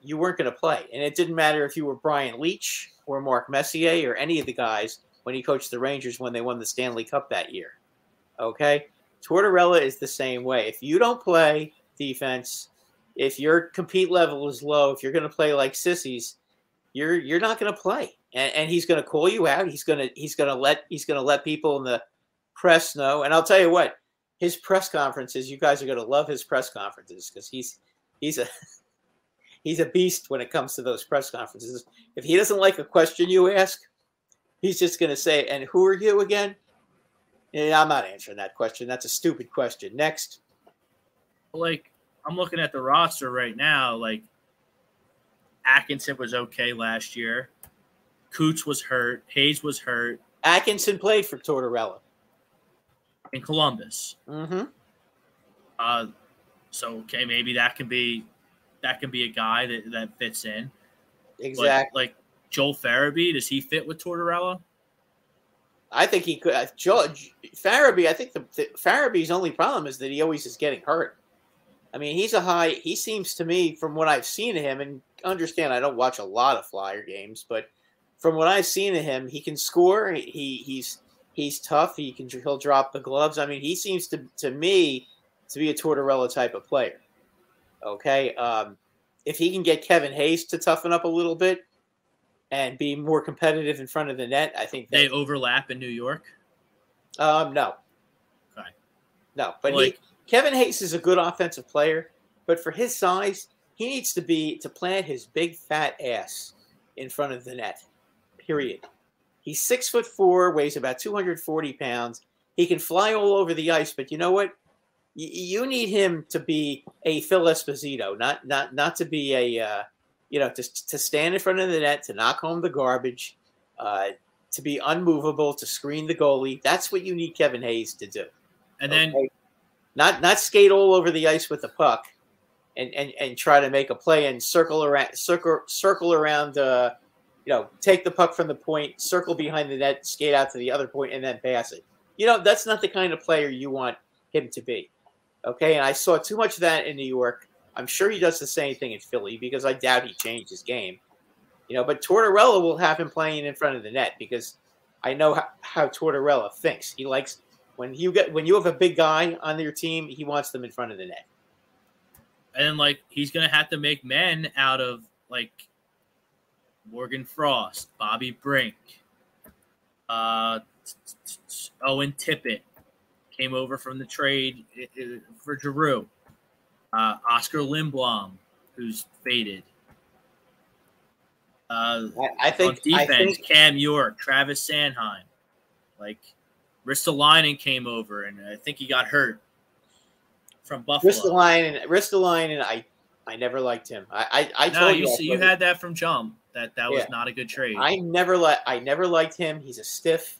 you weren't going to play, and it didn't matter if you were Brian Leetch or Mark Messier or any of the guys when he coached the Rangers when they won the Stanley Cup that year. Okay, Tortorella is the same way. If you don't play defense, if your compete level is low, if you're going to play like sissies, you're you're not going to play, and, and he's going to call you out. He's going to he's going to let he's going to let people in the press know. And I'll tell you what, his press conferences, you guys are going to love his press conferences because he's he's a he's a beast when it comes to those press conferences. If he doesn't like a question you ask, he's just going to say, "And who are you again?" Yeah, I'm not answering that question. That's a stupid question. Next. like I'm looking at the roster right now. Like Atkinson was okay last year. Coots was hurt. Hayes was hurt Atkinson played for Tortorella. in Columbus. Mm-hmm. Uh, so okay, maybe that can be that can be a guy that, that fits in. But, Exactly. like Joel Farabee, does he fit with Tortorella? I think he could. Uh, George Farabee. I think the, the Farabee's only problem is that he always is getting hurt. I mean, he's a high. He seems to me, from what I've seen of him, and understand I don't watch a lot of Flyer games, but from what I've seen of him, he can score. He he's he's tough. He can he'll drop the gloves. I mean, he seems to to me to be a Tortorella type of player. Okay, um, if he can get Kevin Hayes to toughen up a little bit and be more competitive in front of the net, I think They overlap in New York. um, no, Okay. no. But Like- he, Kevin Hayes is a good offensive player, but for his size, he needs to be to plant his big fat ass in front of the net. Period. He's six foot four, weighs about two hundred forty pounds. He can fly all over the ice, but you know what? Y- you need him to be a Phil Esposito, not not not to be a uh, you know to to stand in front of the net to knock home the garbage. Uh, to be unmovable, to screen the goalie. That's what you need Kevin Hayes to do. And then okay? not not skate all over the ice with the puck, and and, and try to make a play and circle around circle circle around. Uh, you know, take the puck from the point, circle behind the net, skate out to the other point, and then pass it. You know, that's not the kind of player you want him to be. Okay, and I saw too much of that in New York. I'm sure he does the same thing in Philly because I doubt he changed his game. You know, but Tortorella will have him playing in front of the net because I know how, how Tortorella thinks. He likes when you get when you have a big guy on your team, he wants them in front of the net. And like he's gonna have to make men out of like Morgan Frost, Bobby Brink, uh, Owen Tippett came over from the trade for Giroux. Uh, Oscar Lindblom, who's faded. Uh, I, think defense, I think, Cam York, Travis Sanheim, like Ristolainen came over, and I think he got hurt from Buffalo. Ristolainen, Ristolainen, I I never liked him. I I, I no, told you, you, you had that from jump that that was not a good trade. I never let I never liked him. He's a stiff.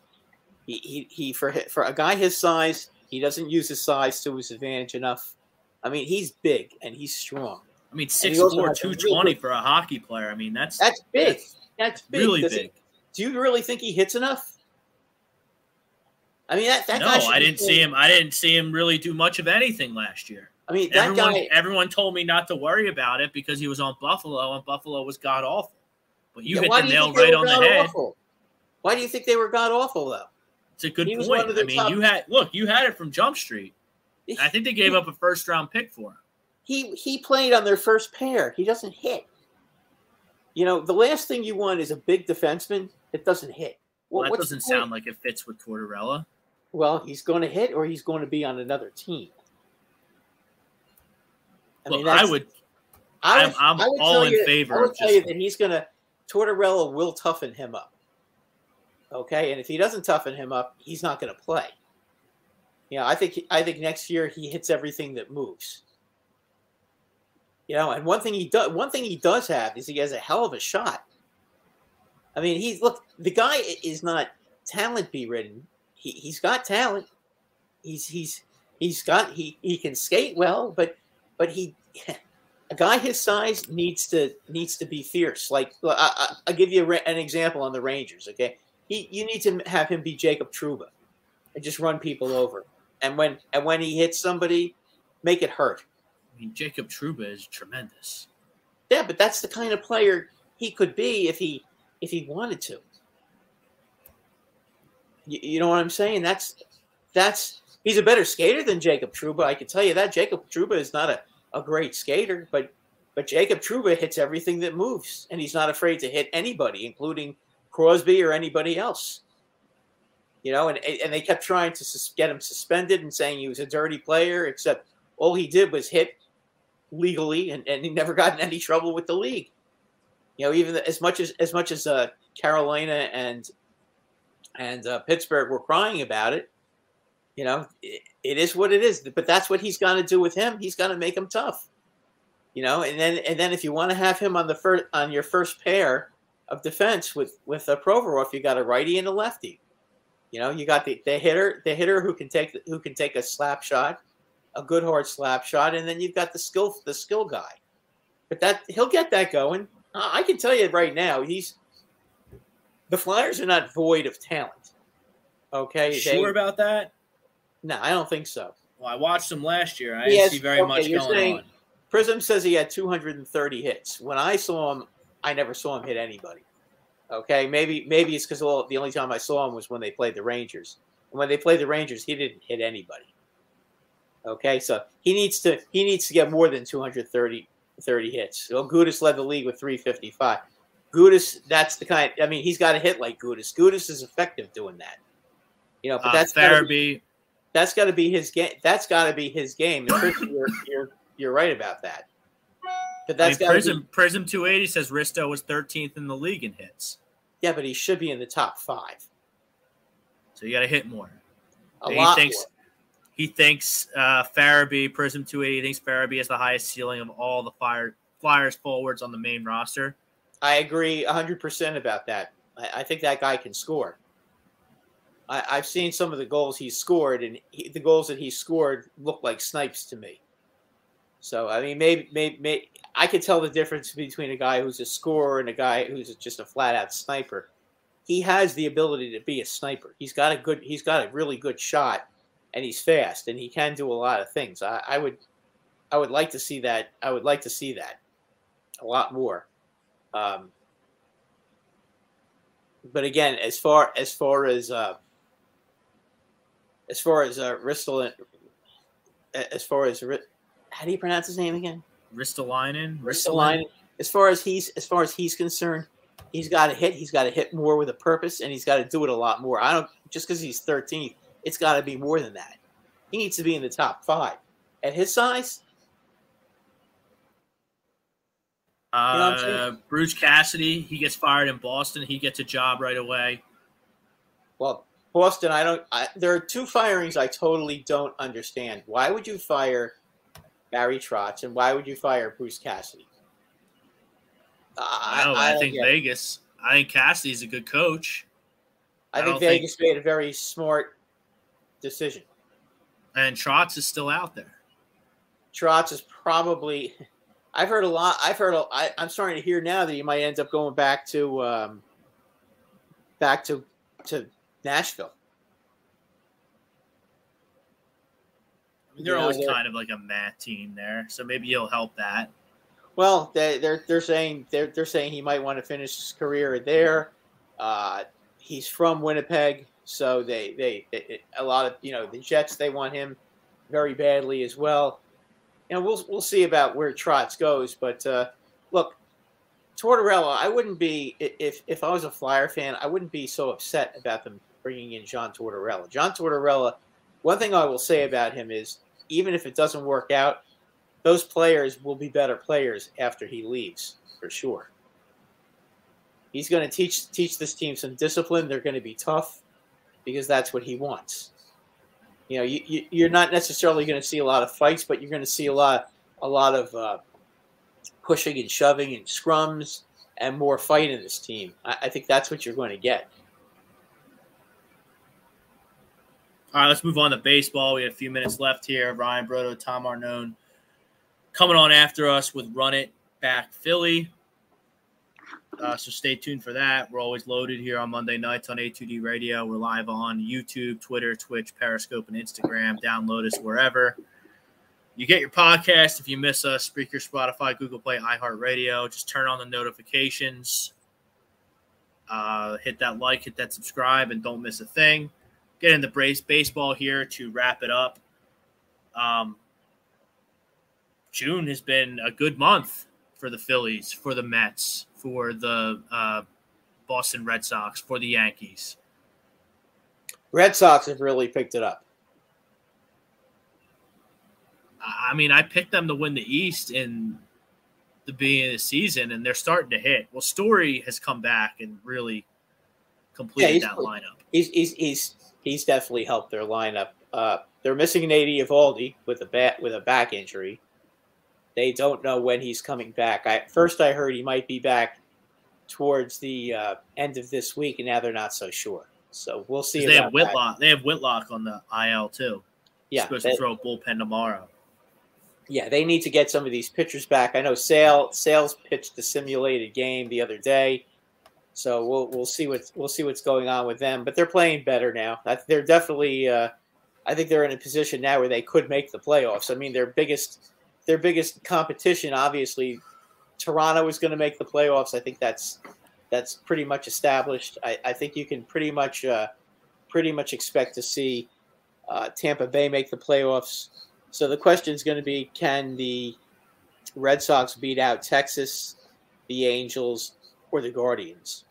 He, he he for for a guy his size, he doesn't use his size to his advantage enough. I mean, he's big and he's strong. I mean, he 6'4", also a 220 for a hockey player. I mean, that's That's big. That's big. really Does he- big. do you really think he hits enough? I mean, that that no. I didn't see him. I didn't see him really do much of anything last year. I mean, that everyone, guy. everyone told me not to worry about it because he was on Buffalo and Buffalo was god awful. But you Yeah, hit the nail right on the head. awful? Why do you think they were god awful though? It's a good He point. I mean, top- you had look, you had it from Jump Street. I think they gave up a first round pick for him. he he played on their first pair. He doesn't hit. You know, the last thing you want is a big defenseman that doesn't hit. Well, that doesn't sound like it fits with Tortorella. Well, he's going to hit, or he's going to be on another team. I I would I would, I'm- I'm I would all in you, favor I would tell you that he's going to Tortorella will toughen him up. Okay, and if he doesn't toughen him up, he's not going to play. You know, I think I think next year he hits everything that moves. You know, and one thing he does one thing he does have is he has a hell of a shot. I mean, he's look the guy is not talent be ridden. He he's got talent. He's he's he's got he he can skate well, but but he a guy his size needs to needs to be fierce. Like I, I, I'll give you an example on the Rangers. Okay, he you need to have him be Jacob Trouba and just run people over. And when and when he hits somebody, make it hurt. I mean, Jacob Trouba is tremendous. Yeah, but that's the kind of player he could be if he if he wanted to. You, you know what I'm saying? That's that's he's a better skater than Jacob Trouba. I can tell you that. Jacob Trouba is not a, a great skater, but but Jacob Trouba hits everything that moves, and he's not afraid to hit anybody, including Crosby or anybody else. You know, and and they kept trying to get him suspended and saying he was a dirty player, except all he did was hit legally, and, and he never got in any trouble with the league. You know, even as much as as much as uh, Carolina and and uh, Pittsburgh were crying about it, you know, it, it is what it is. But that's what he's going to do with him. He's going to make him tough. You know, and then and then if you want to have him on the first on your first pair of defense with with a Provorov, you got a righty and a lefty. You know, you got the, the hitter, the hitter who can take who can take a slap shot, a good hard slap shot, and then you've got the skill the skill guy. But that he'll get that going. I I can tell you right now, he's the Flyers are not void of talent. Okay, Sure about that? No, I don't think so. Well, I watched him last year. I He didn't has- see very okay, much going saying- on. Prism says he had 230 hits. When I saw him, I never saw him hit anybody. Okay, maybe maybe it's because the only time I saw him was when they played the Rangers. And when they played the Rangers, he didn't hit anybody. Okay, so he needs to he needs to get more than 230 30 hits. Well, Gudas led the league with 355. Gudas, that's the kind. I mean, he's got to hit like Gudas. Gudas is effective doing that. You know, but Uh, that's gotta be-. That's got to be his game. That's got to be his game. And you're, you're you're right about that. But I that's mean, got Prism be, Prism 280 says Risto was 13th in the league in hits. yeah, but he should be in the top five. So you got to hit more. A he lot thinks more. he thinks uh, Farabee Prism 280 thinks Farabee has the highest ceiling of all the fire Flyers forwards on the main roster. I agree hundred percent about that. I, I think that guy can score. I, I've seen some of the goals he scored, and he, the goals that he scored look like snipes to me. So I mean, maybe, maybe, maybe I could tell the difference between a guy who's a scorer and a guy who's just a flat out sniper. He has the ability to be a sniper. He's got a good, he's got a really good shot, and he's fast, and he can do a lot of things. I, I would, I would like to see that. I would like to see that a lot more. Um, but again, as far as far as uh, as far as uh, Ristel, as far as how do you pronounce his name again? Ristolainen. Ristolainen. As far as he's as far as he's concerned, he's got to hit. He's got to hit more with a purpose, and he's got to do it a lot more. I don't just because he's 13th. It's got to be more than that. He needs to be in the top five. At his size, uh, you know Bruce Cassidy, he gets fired in Boston. He gets a job right away. Well, Boston, I don't. I, there are two firings I totally don't understand. Why would you fire Barry Trotz, and why would you fire Bruce Cassidy? I, no, I, I think Vegas. It. I think Cassidy's a good coach. I, I think Vegas think... made a very smart decision. And Trotz is still out there. Trotz is probably. I've heard a lot. I've heard. A, I, I'm starting to hear now that he might end up going back to, um, back to, to Nashville. they're always they're, kind of like a mat team there, so maybe he'll help that. Well, they, they're they're saying they're they're saying he might want to finish his career there. Uh, he's from Winnipeg, so they, they they a lot of you know the Jets they want him very badly as well. You know, we'll we'll see about where Trotz goes, but uh, look, Tortorella, I wouldn't be if if I was a Flyer fan, I wouldn't be so upset about them bringing in John Tortorella. John Tortorella one thing I will say about him is even if it doesn't work out, those players will be better players after he leaves for sure. He's going to teach teach this team some discipline. They're going to be tough because that's what he wants. You know, you, you are not necessarily going to see a lot of fights, but you're going to see a lot a lot of uh, pushing and shoving and scrums and more fight in this team. I, I think that's what you're going to get. All right, let's move on to baseball. We have a few minutes left here. Ryan Brodo, Tom Arnone coming on after us with Run It Back Philly. Uh, so stay tuned for that. We're always loaded here on Monday nights on A2D Radio. We're live on YouTube, Twitter, Twitch, Periscope, and Instagram. Download us wherever you get your podcast. If you miss us, Spreaker, Spotify, Google Play, iHeartRadio. Just turn on the notifications. Uh, hit that like, hit that subscribe, and don't miss a thing get into brace baseball here to wrap it up. Um, June has been a good month for the Phillies, for the Mets, for the uh, Boston Red Sox, for the Yankees. Red Sox have really picked it up. I mean, I picked them to win the East in the beginning of the season, and they're starting to hit. Well, Story has come back and really completed yeah, that lineup. He's, he's, he's he's definitely helped their lineup. Uh, they're missing Nady Eovaldi with a bat with a back injury. They don't know when he's coming back. I first I heard he might be back towards the uh, end of this week, and now they're not so sure. So we'll see. They have Whitlock. That. They have Whitlock on the IL too. Yeah, supposed they, to throw a bullpen tomorrow. Yeah, they need to get some of these pitchers back. I know Sale Sales pitched a simulated game the other day. So we'll we'll see what's we'll see what's going on with them. But they're playing better now. They're definitely. Uh, I think they're in a position now where they could make the playoffs. I mean, their biggest their biggest competition, obviously, Toronto is going to make the playoffs. I think that's that's pretty much established. I, I think you can pretty much uh, pretty much expect to see uh, Tampa Bay make the playoffs. So the question is going to be: Can the Red Sox beat out Texas, the Angels, or the Guardians.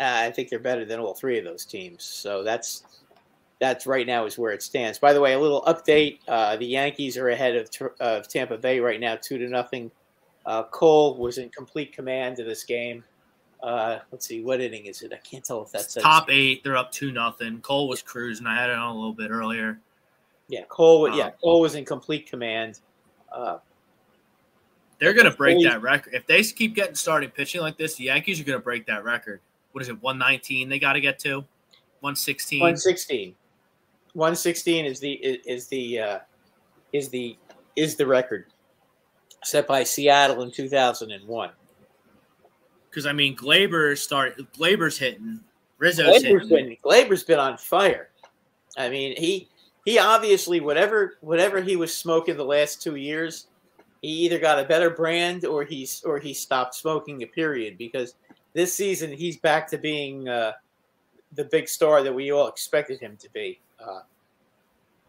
Uh, I think they're better than all three of those teams. So that's that's right now is where it stands. By the way, a little update: uh, the Yankees are ahead of, of Tampa Bay right now, two to nothing. Uh, Cole was in complete command of this game. Uh, let's see, what inning is it? I can't tell if that's top eight. They're up two nothing. Cole was cruising. I had it on a little bit earlier. Yeah, Cole. Um, yeah, Cole was in complete command. Uh, they're going to break that record. If they keep getting started pitching like this, the Yankees are going to break that record. What is it, 119 they got to get to? 116. 116. 116 is the is the uh, is the is the record set by Seattle in 2001. Because I mean, Gleyber start Gleyber's hitting, Rizzo's Gleyber's hitting. been Gleyber's been on fire. I mean, he he obviously whatever whatever he was smoking the last two years, he either got a better brand or he's or he stopped smoking. A period because this season he's back to being uh, the big star that we all expected him to be. Uh,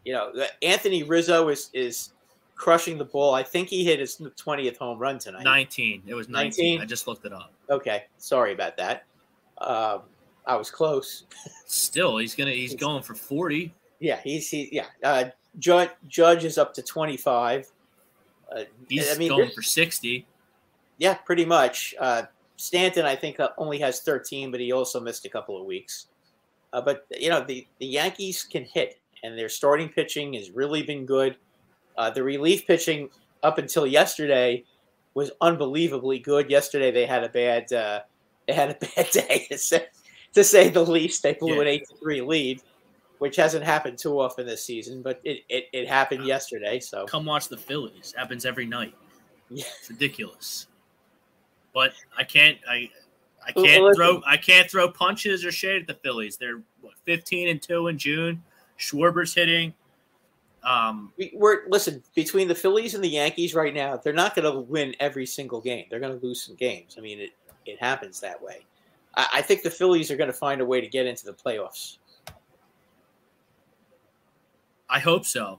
you know, Anthony Rizzo is is crushing the ball. I think he hit his twentieth home run tonight. 19. It was 19. 19? I just looked it up. Okay, sorry about that. Um, I was close. Still, he's gonna he's going for 40. Yeah, he's he. Yeah, uh, Judge Judge is up to twenty five. Uh, He's I mean, going for 60. yeah, pretty much. Uh, Stanton, I think, uh, only has thirteen, but he also missed a couple of weeks. Uh, but you know, the the Yankees can hit, and their starting pitching has really been good. Uh, the relief pitching up until yesterday was unbelievably good. Yesterday they had a bad uh, they had a bad day to say, to say the least. They blew an Yeah. eight to three lead, which hasn't happened too often this season, but it, it, it happened yesterday. So Come watch the Phillies. Happens every night. Yeah. It's ridiculous. But I can't I I can't listen. throw I can't throw punches or shade at the Phillies. They're what 15 and 2 in June. Schwarber's hitting. Um we, we're listen between the Phillies and the Yankees right now. They're not going to win every single game. They're going to lose some games. I mean, it it happens that way. I, I think the Phillies are going to find a way to get into the playoffs. I hope so.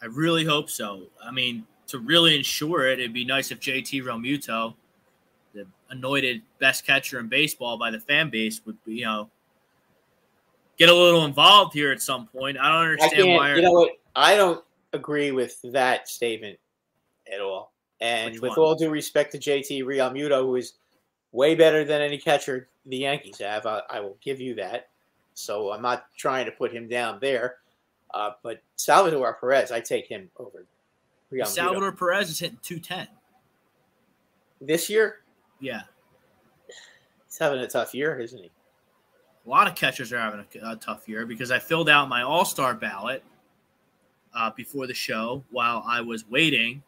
I really hope so. I mean, to really ensure it, it'd be nice if JT Realmuto, the anointed best catcher in baseball by the fan base, would be, you know, get a little involved here at some point. I don't I understand why. You know what? I don't agree with that statement at all. And Which with one? all due respect to JT Realmuto, who is way better than any catcher the Yankees have, I, I will give you that. So I'm not trying to put him down there. Uh, but Salvador Perez, I take him over. Salvador Perez is hitting 210. this year, Yeah. he's having a tough year, isn't he? A lot of catchers are having a, a tough year because I filled out my All Star ballot uh, before the show while I was waiting.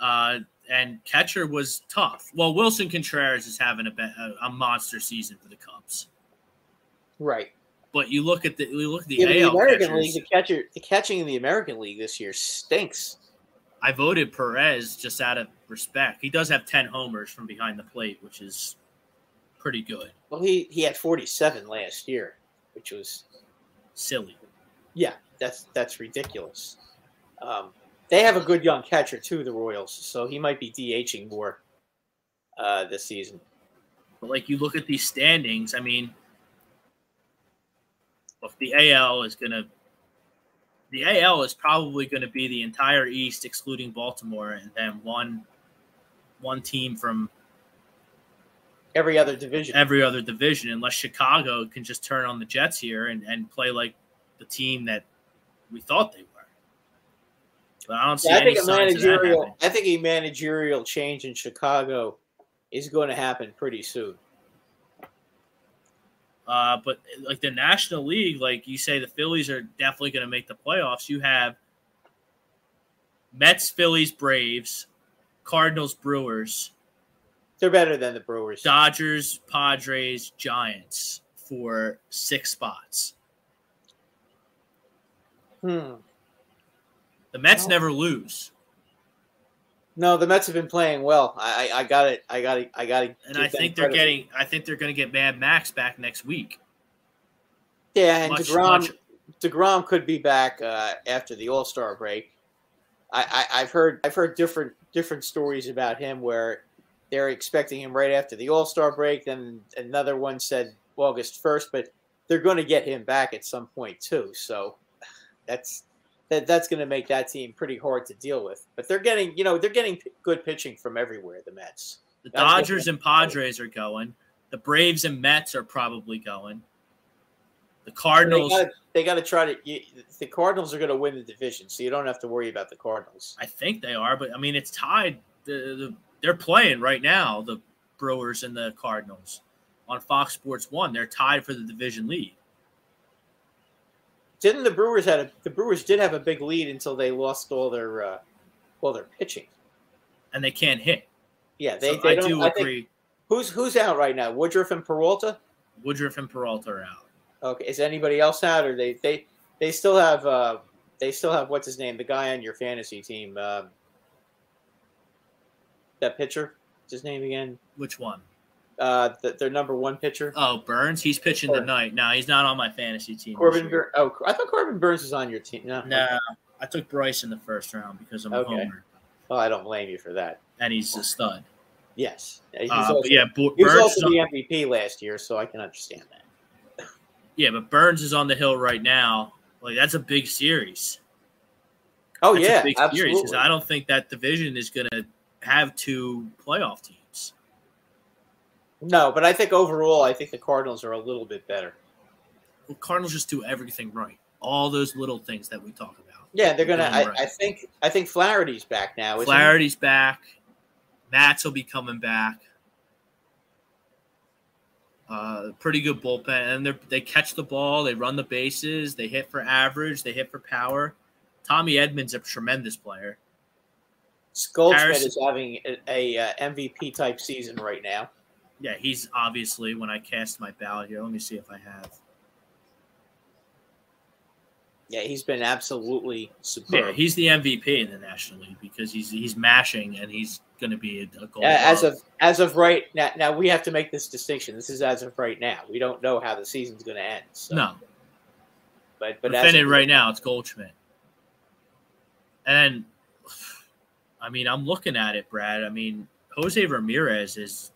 Uh, and catcher was tough. Well, Willson Contreras is having a, be- a, a monster season for the Cubs. Right. But you look at the you look at the Yeah, the American catchers. League, the catcher, the catching in the American League this year stinks. I voted Perez just out of respect. He does have ten homers from behind the plate, which is pretty good. Well, he he had 47 last year, which was Silly. yeah, that's that's ridiculous. Um, they have a good young catcher too, the Royals, so he might be DHing more uh, this season. But like you look at these standings, I mean, if the AL is gonna, the AL is probably going to be the entire East, excluding Baltimore, and then one, one team from Every other division. every other division, unless Chicago can just turn on the Jets here and, and play like the team that we thought they were. But I don't see Yeah, I any think a signs of that managerial. I think a managerial change in Chicago is going to happen pretty soon. Uh, but like the National League, like you say, the Phillies are definitely going to make the playoffs. You have Mets, Phillies, Braves, Cardinals, Brewers, They're better than the Brewers. Dodgers, Padres, Giants for six spots. Hmm. The Mets Oh. never lose, No, the Mets have been playing well. I, I, got it. I got it. I got it. and I think they're getting. I think they're going to get Mad Max back next week. Yeah, and Much, Degrom. much, Degrom could be back uh, after the All Star break. I, I, I've heard I've heard different different stories about him where they're expecting him right after the All Star break. Then another one said August first, but they're going to get him back at some point too. So that's that that's going to make that team pretty hard to deal with. But they're getting you know they're getting p- good pitching from everywhere. The Mets. the That's Dodgers and Padres are going. The Braves and Mets are probably going. The Cardinals. They got to try to. You, the Cardinals are going to win the division, so you don't have to worry about the Cardinals. I think they are, but I mean, it's tied. The, the, they're playing right now, the Brewers and the Cardinals on Fox Sports One. They're tied for the division lead. Didn't the Brewers had a, the Brewers did have a big lead until they lost all their uh, well their pitching. and they can't hit. Yeah, they, So they I don't. do I agree. who's who's out right now? Woodruff and Peralta. Woodruff and Peralta are out. Okay, is anybody else out, or they they they still have uh they still have what's his name, the guy on your fantasy team, um, that pitcher. What's his name again? Which one? Uh, the, their number one pitcher, Oh, Burnes. He's pitching Burnes. tonight. No, he's not on my fantasy team. Corbin. Bur- oh, I thought Corbin Burnes was on your team. No, No, I took Bryce in the first round because I'm a Okay. homer, Oh, I don't blame you for that. and he's a stud. Yes, he's Uh, also, yeah, Bu- he was also the MVP last year, so I can understand that. yeah, but Burnes is on the hill right now. Like that's a big series. Oh That's yeah, a big series absolutely. because I don't think that division is going to have two playoff teams. No, but I think overall, I think the Cardinals are a little bit better. Well, Cardinals just do everything right. All those little things that we talk about. Yeah, they're gonna. I, right. I think. I think Flaherty's back now. Isn't he? Flaherty's back. Matz will be coming back. Uh, pretty good bullpen, and they they catch the ball, they run the bases, they hit for average, they hit for power. Tommy Edman's a tremendous player. Goldschmidt Harrison- is having a, a uh, MVP type season right now. Yeah, he's obviously when I cast my ballot here. Let me see if I have. Yeah, he's been absolutely superb. Yeah, he's the MVP in the National League because he's he's mashing and he's going to be a, a goal. As of as of right now, now we have to make this distinction. This is as of right now. We don't know how the season's going to end. So, no, but but but as of right now, it's Goldschmidt. And I mean, I'm looking at it, Brad. I mean, Jose Ramirez is.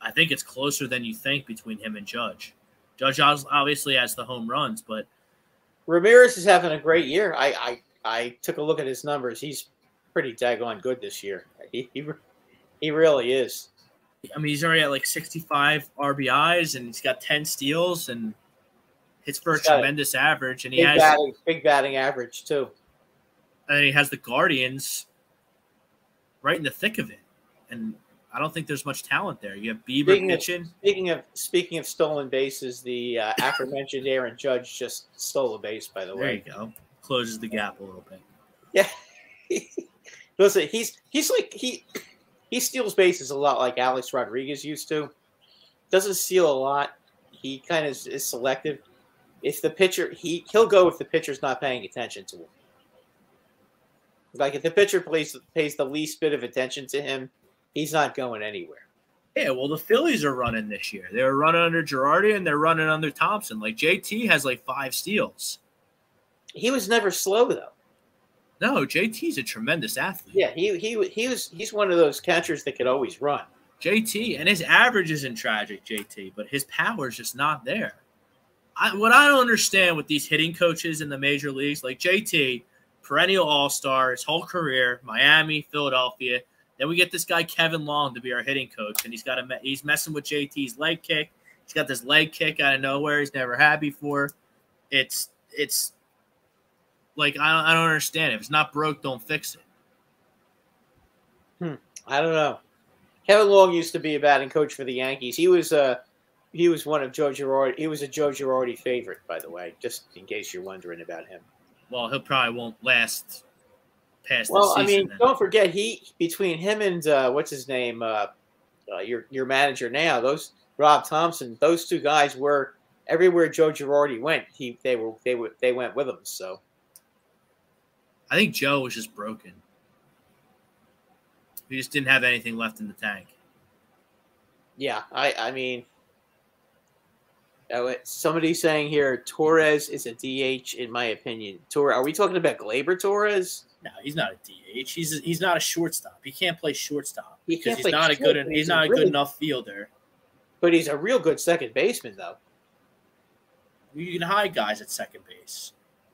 I think it's closer than you think between him and Judge. Judge obviously has the home runs, but Ramirez is having a great year. I, I I took a look at his numbers. He's pretty daggone good this year. He he, he really is. I mean, he's already at like 65 RBIs and he's got 10 steals and hits for a tremendous average. And he Big has batting, big batting average too. and he has the Guardians right in the thick of it. And I don't think there's much talent there. You have Bieber Speaking of- Speaking of speaking of stolen bases, the uh, aforementioned Aaron Judge just stole a base. By the There you way, go. Closes the gap a little bit. yeah. Listen, he's he's like he he steals bases a lot like Alex Rodriguez used to. Doesn't steal a lot. He kind of is, is selective. If the pitcher he he'll go if the pitcher's not paying attention to him. Like if the pitcher plays pays the least bit of attention to him, he's not going anywhere. Yeah, well, the Phillies are running this year. They're running under Girardi and they're running under Thompson. Like JT has like five steals. He was never slow though. No, JT's a tremendous athlete. Yeah, he he he was he's one of those catchers that could always run. JT and his average isn't tragic, JT, but his power is just not there. I, what I don't understand with these hitting coaches in the major leagues, like JT, perennial All Star, his whole career, Miami, Philadelphia. Then we get this guy Kevin Long to be our hitting coach, and he's got a he's messing with JT's leg kick. He's got this leg kick out of nowhere he's never had before. It's it's like I don't, I don't understand. If it's not broke, don't fix it. I don't know. Kevin Long used to be a batting coach for the Yankees. He was uh he was one of Joe Girardi. He was a Joe Girardi favorite, by the way, just in case you're wondering about him. Well, he'll probably won't last past Well, I mean, then. don't forget he between him and uh, what's his name, uh, uh, your your manager now, those Rob Thompson, those two guys were everywhere Joe Girardi went. He they were they were they went with him. So I think Joe was just broken. He just didn't have anything left in the tank. yeah, I I mean. Oh, somebody's saying here Torres is a DH in my opinion. Torres, are we talking about Gleyber Torres? No, he's not a DH. He's a, he's not a shortstop. He can't play shortstop He because he's not a good he's he's not a really- good enough fielder. But he's a real good second baseman, though. You can hide guys at second base,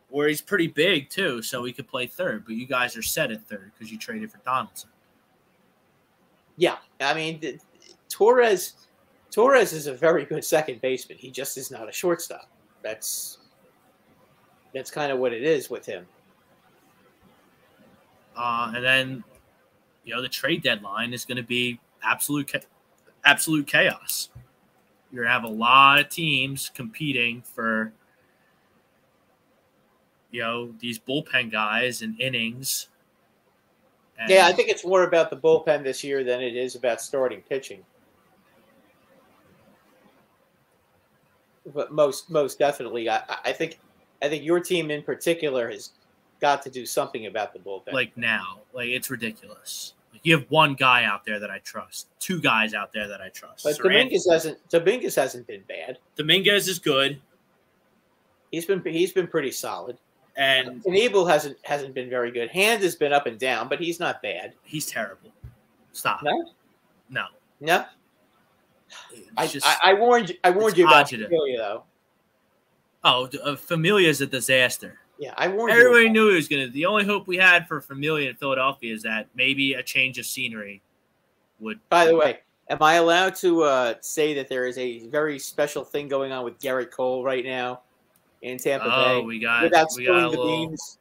or he's pretty big too, so he could play third. But you guys are set at third because you traded for Donaldson. Yeah, I mean th- Torres. Torres is a very good second baseman. He just is not a shortstop. That's that's kind of what it is with him. Uh, and then, you know, the trade deadline is going to be absolute, absolute chaos. You're gonna have a lot of teams competing for you know these bullpen guys and innings. And Yeah, I think it's more about the bullpen this year than it is about starting pitching. But most most definitely, I, I think I think your team in particular has got to do something about the bullpen. like now, like it's ridiculous. Like you have one guy out there that I trust, two guys out there that I trust. but Dominguez hasn't Dominguez hasn't been bad. Dominguez is good, He's been he's been pretty solid. and Knebel hasn't hasn't been very good. Hand has been up and down, but he's not bad. he's terrible. Stop. No? No. No, I, just- I, I warned you. I warned you about. Familia, though. oh, uh, is a disaster. Yeah, I warned. Everybody knew he was going to. The only hope we had for Familia in Philadelphia is that maybe a change of scenery would. By the way, am I allowed to uh, say that there is a very special thing going on with Gerrit Cole right now in Tampa Oh, Bay? we got Without we got a spilling the little. beans,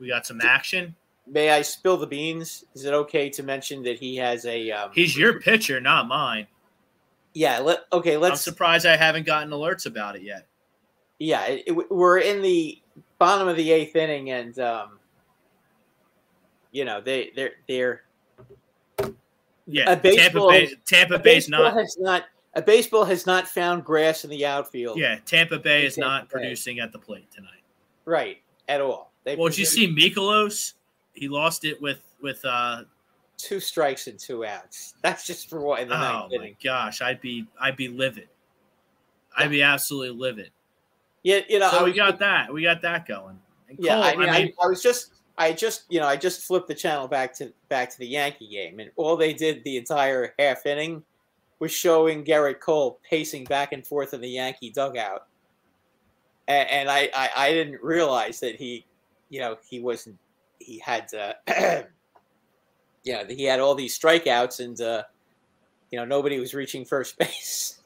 We got some action. may I spill the beans? Is it okay to mention that he has a? Um, He's your pitcher, not mine. yeah. Let okay. I'm Let's. surprised I haven't gotten alerts about it yet. Yeah, it, it- we're in the bottom of the eighth inning, and um, you know they they're they're Yeah, A baseball- Tampa Bay. Tampa a Bay's baseball not. has not a baseball has not found grass in the outfield. Yeah, Tampa Bay is Tampa not Bay. producing at the plate tonight. right at all. They Well, did you see Mikolas? He lost it with with. uh two strikes and two outs? That's just for what in the Oh ninth my inning. gosh, I'd be I'd be livid. I'd be absolutely livid. Yeah, you know, I So we got that. We got that going. And Yeah, Cole, I mean, I, I was just, I just, you know, I just flipped the channel back to back to the Yankee game, and all they did the entire half inning was showing Gerrit Cole pacing back and forth in the Yankee dugout, and, and I, I, I didn't realize that he, you know, he wasn't, he had, uh, yeah, he had all these strikeouts, and uh, you know, nobody was reaching first base.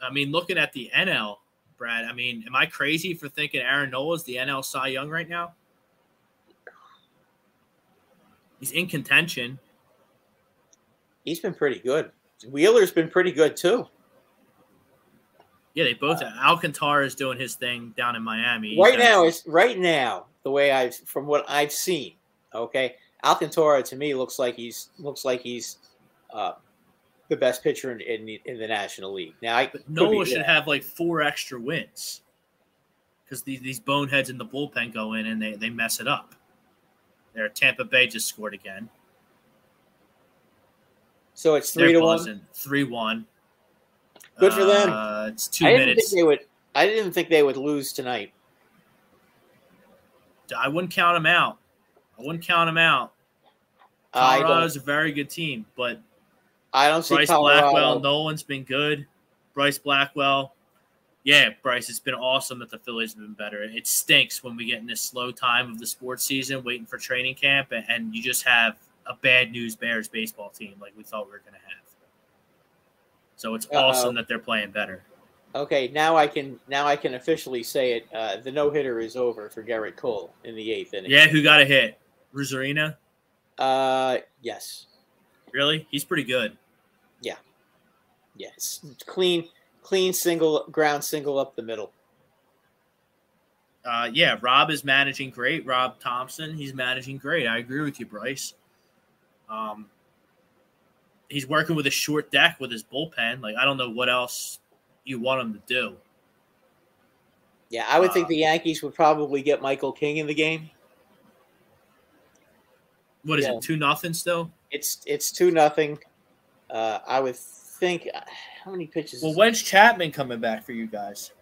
I mean, looking at the NL, Brad. I mean, am I crazy for thinking Aaron Nola is the NL Cy Young right now? He's in contention. He's been pretty good. Wheeler's been pretty good too. Yeah, they both. Alcantara is doing his thing down in Miami. right He's- now is right now the way I've from what I've seen. Okay, Alcantara to me looks like he's looks like he's uh, the best pitcher in, in the- in the National League. Now, I But Nola should have like four extra wins because these, these boneheads in the bullpen go in and they, they mess it up. There, Tampa Bay just scored again. So it's They're three to one. Three one. Good for them. Uh, it's two I didn't think they would. I didn't think they would lose tonight. I wouldn't count them out. I wouldn't count them out. Colorado's a very good team, but I don't see Bryce Colorado. Blackwell, Nolan's been good. Bryce Blackwell, yeah, Bryce, it's been awesome that the Phillies have been better. It stinks when we get in this slow time of the sports season, waiting for training camp, and, and you just have a bad news Bears baseball team like we thought we were going to have. So it's Uh-oh. awesome that they're playing better. Okay, now I can now I can officially say it. Uh, the no hitter is over for Gerrit Cole in the eighth inning. Yeah, who got a hit? Arozarena? Uh, yes. Really? He's pretty good. Yes. Clean, clean single ground single up the middle. Uh, yeah, Rob is managing great. Rob Thompson, he's managing great. I agree with you, Bryce. Um, he's working with a short deck with his bullpen. Like I don't know what else you want him to do. Yeah, I would think Uh, the Yankees would probably get Michael King in the game. What is Yeah. it? Two nothing still. It's it's two nothing. Uh, I would think. uh, How many pitches? Well, when's Chapman coming back for you guys?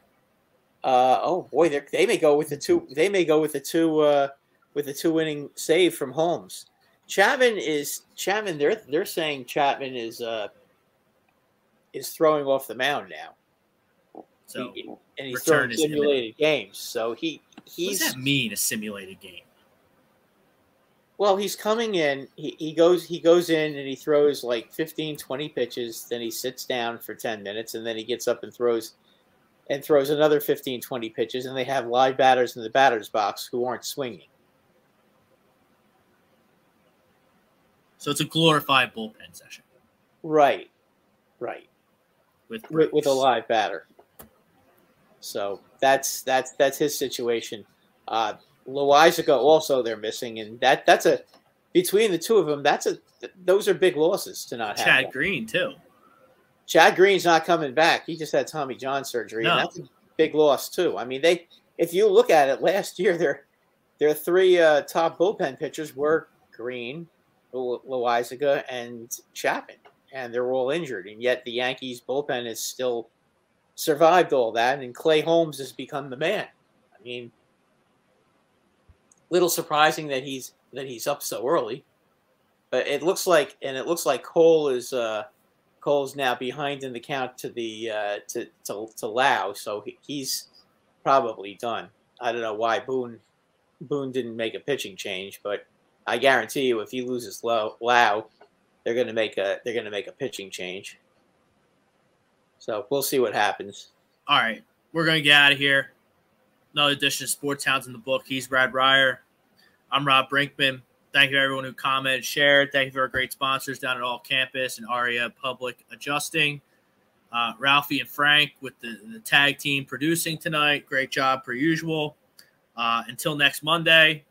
Uh, oh boy, they're- may go with the two. They may go with the two. Uh, with the two winning save from Holmes. Chapman is Chapman. They're they're saying Chapman is uh is throwing off the mound now, So He- and he's throwing simulated games. So he what does he's that mean? A simulated game? Well, he's coming in. He, he goes he goes in and he throws like 15, 20 pitches. Then he sits down for 10 minutes and then he gets up and throws and throws another 15, 20 pitches. And they have live batters in the batter's box who aren't swinging. So it's a glorified bullpen session. Right, right. with With, with a live batter. So that's that's that's his situation. Uh, Loaisiga also they're missing, and that that's a between the two of them. That's a those are big losses to not have. Chad. Green too. Chad Green's not coming back. He just had Tommy John surgery, No. and that's a big loss too. I mean, they if you look at it last year, their their three uh, top bullpen pitchers were Green, Lo- Loaisiga, and Chapman, and they're all injured, and yet the Yankees bullpen has still survived all that, and Clay Holmes has become the man. I mean, little surprising that he's that he's up so early, but it looks like, and it looks like Cole is. Uh, Cole's now behind in the count to the uh, to, to to Lau, so he, he's probably done. I don't know why Boone Boone didn't make a pitching change, but I guarantee you, if he loses Lau, they're going to make a they're going to make a pitching change. So we'll see what happens. All right, we're gonna get out of here. Another edition of Sports Hounds in the book. He's Brad Ryer. I'm Rob Brinkman. Thank you everyone who commented, shared. Thank you for our great sponsors down at All Campus and Aria Public Adjusting. Uh, Ralphie and Frank with the, the tag team producing tonight. Great job per usual. Uh, until next Monday,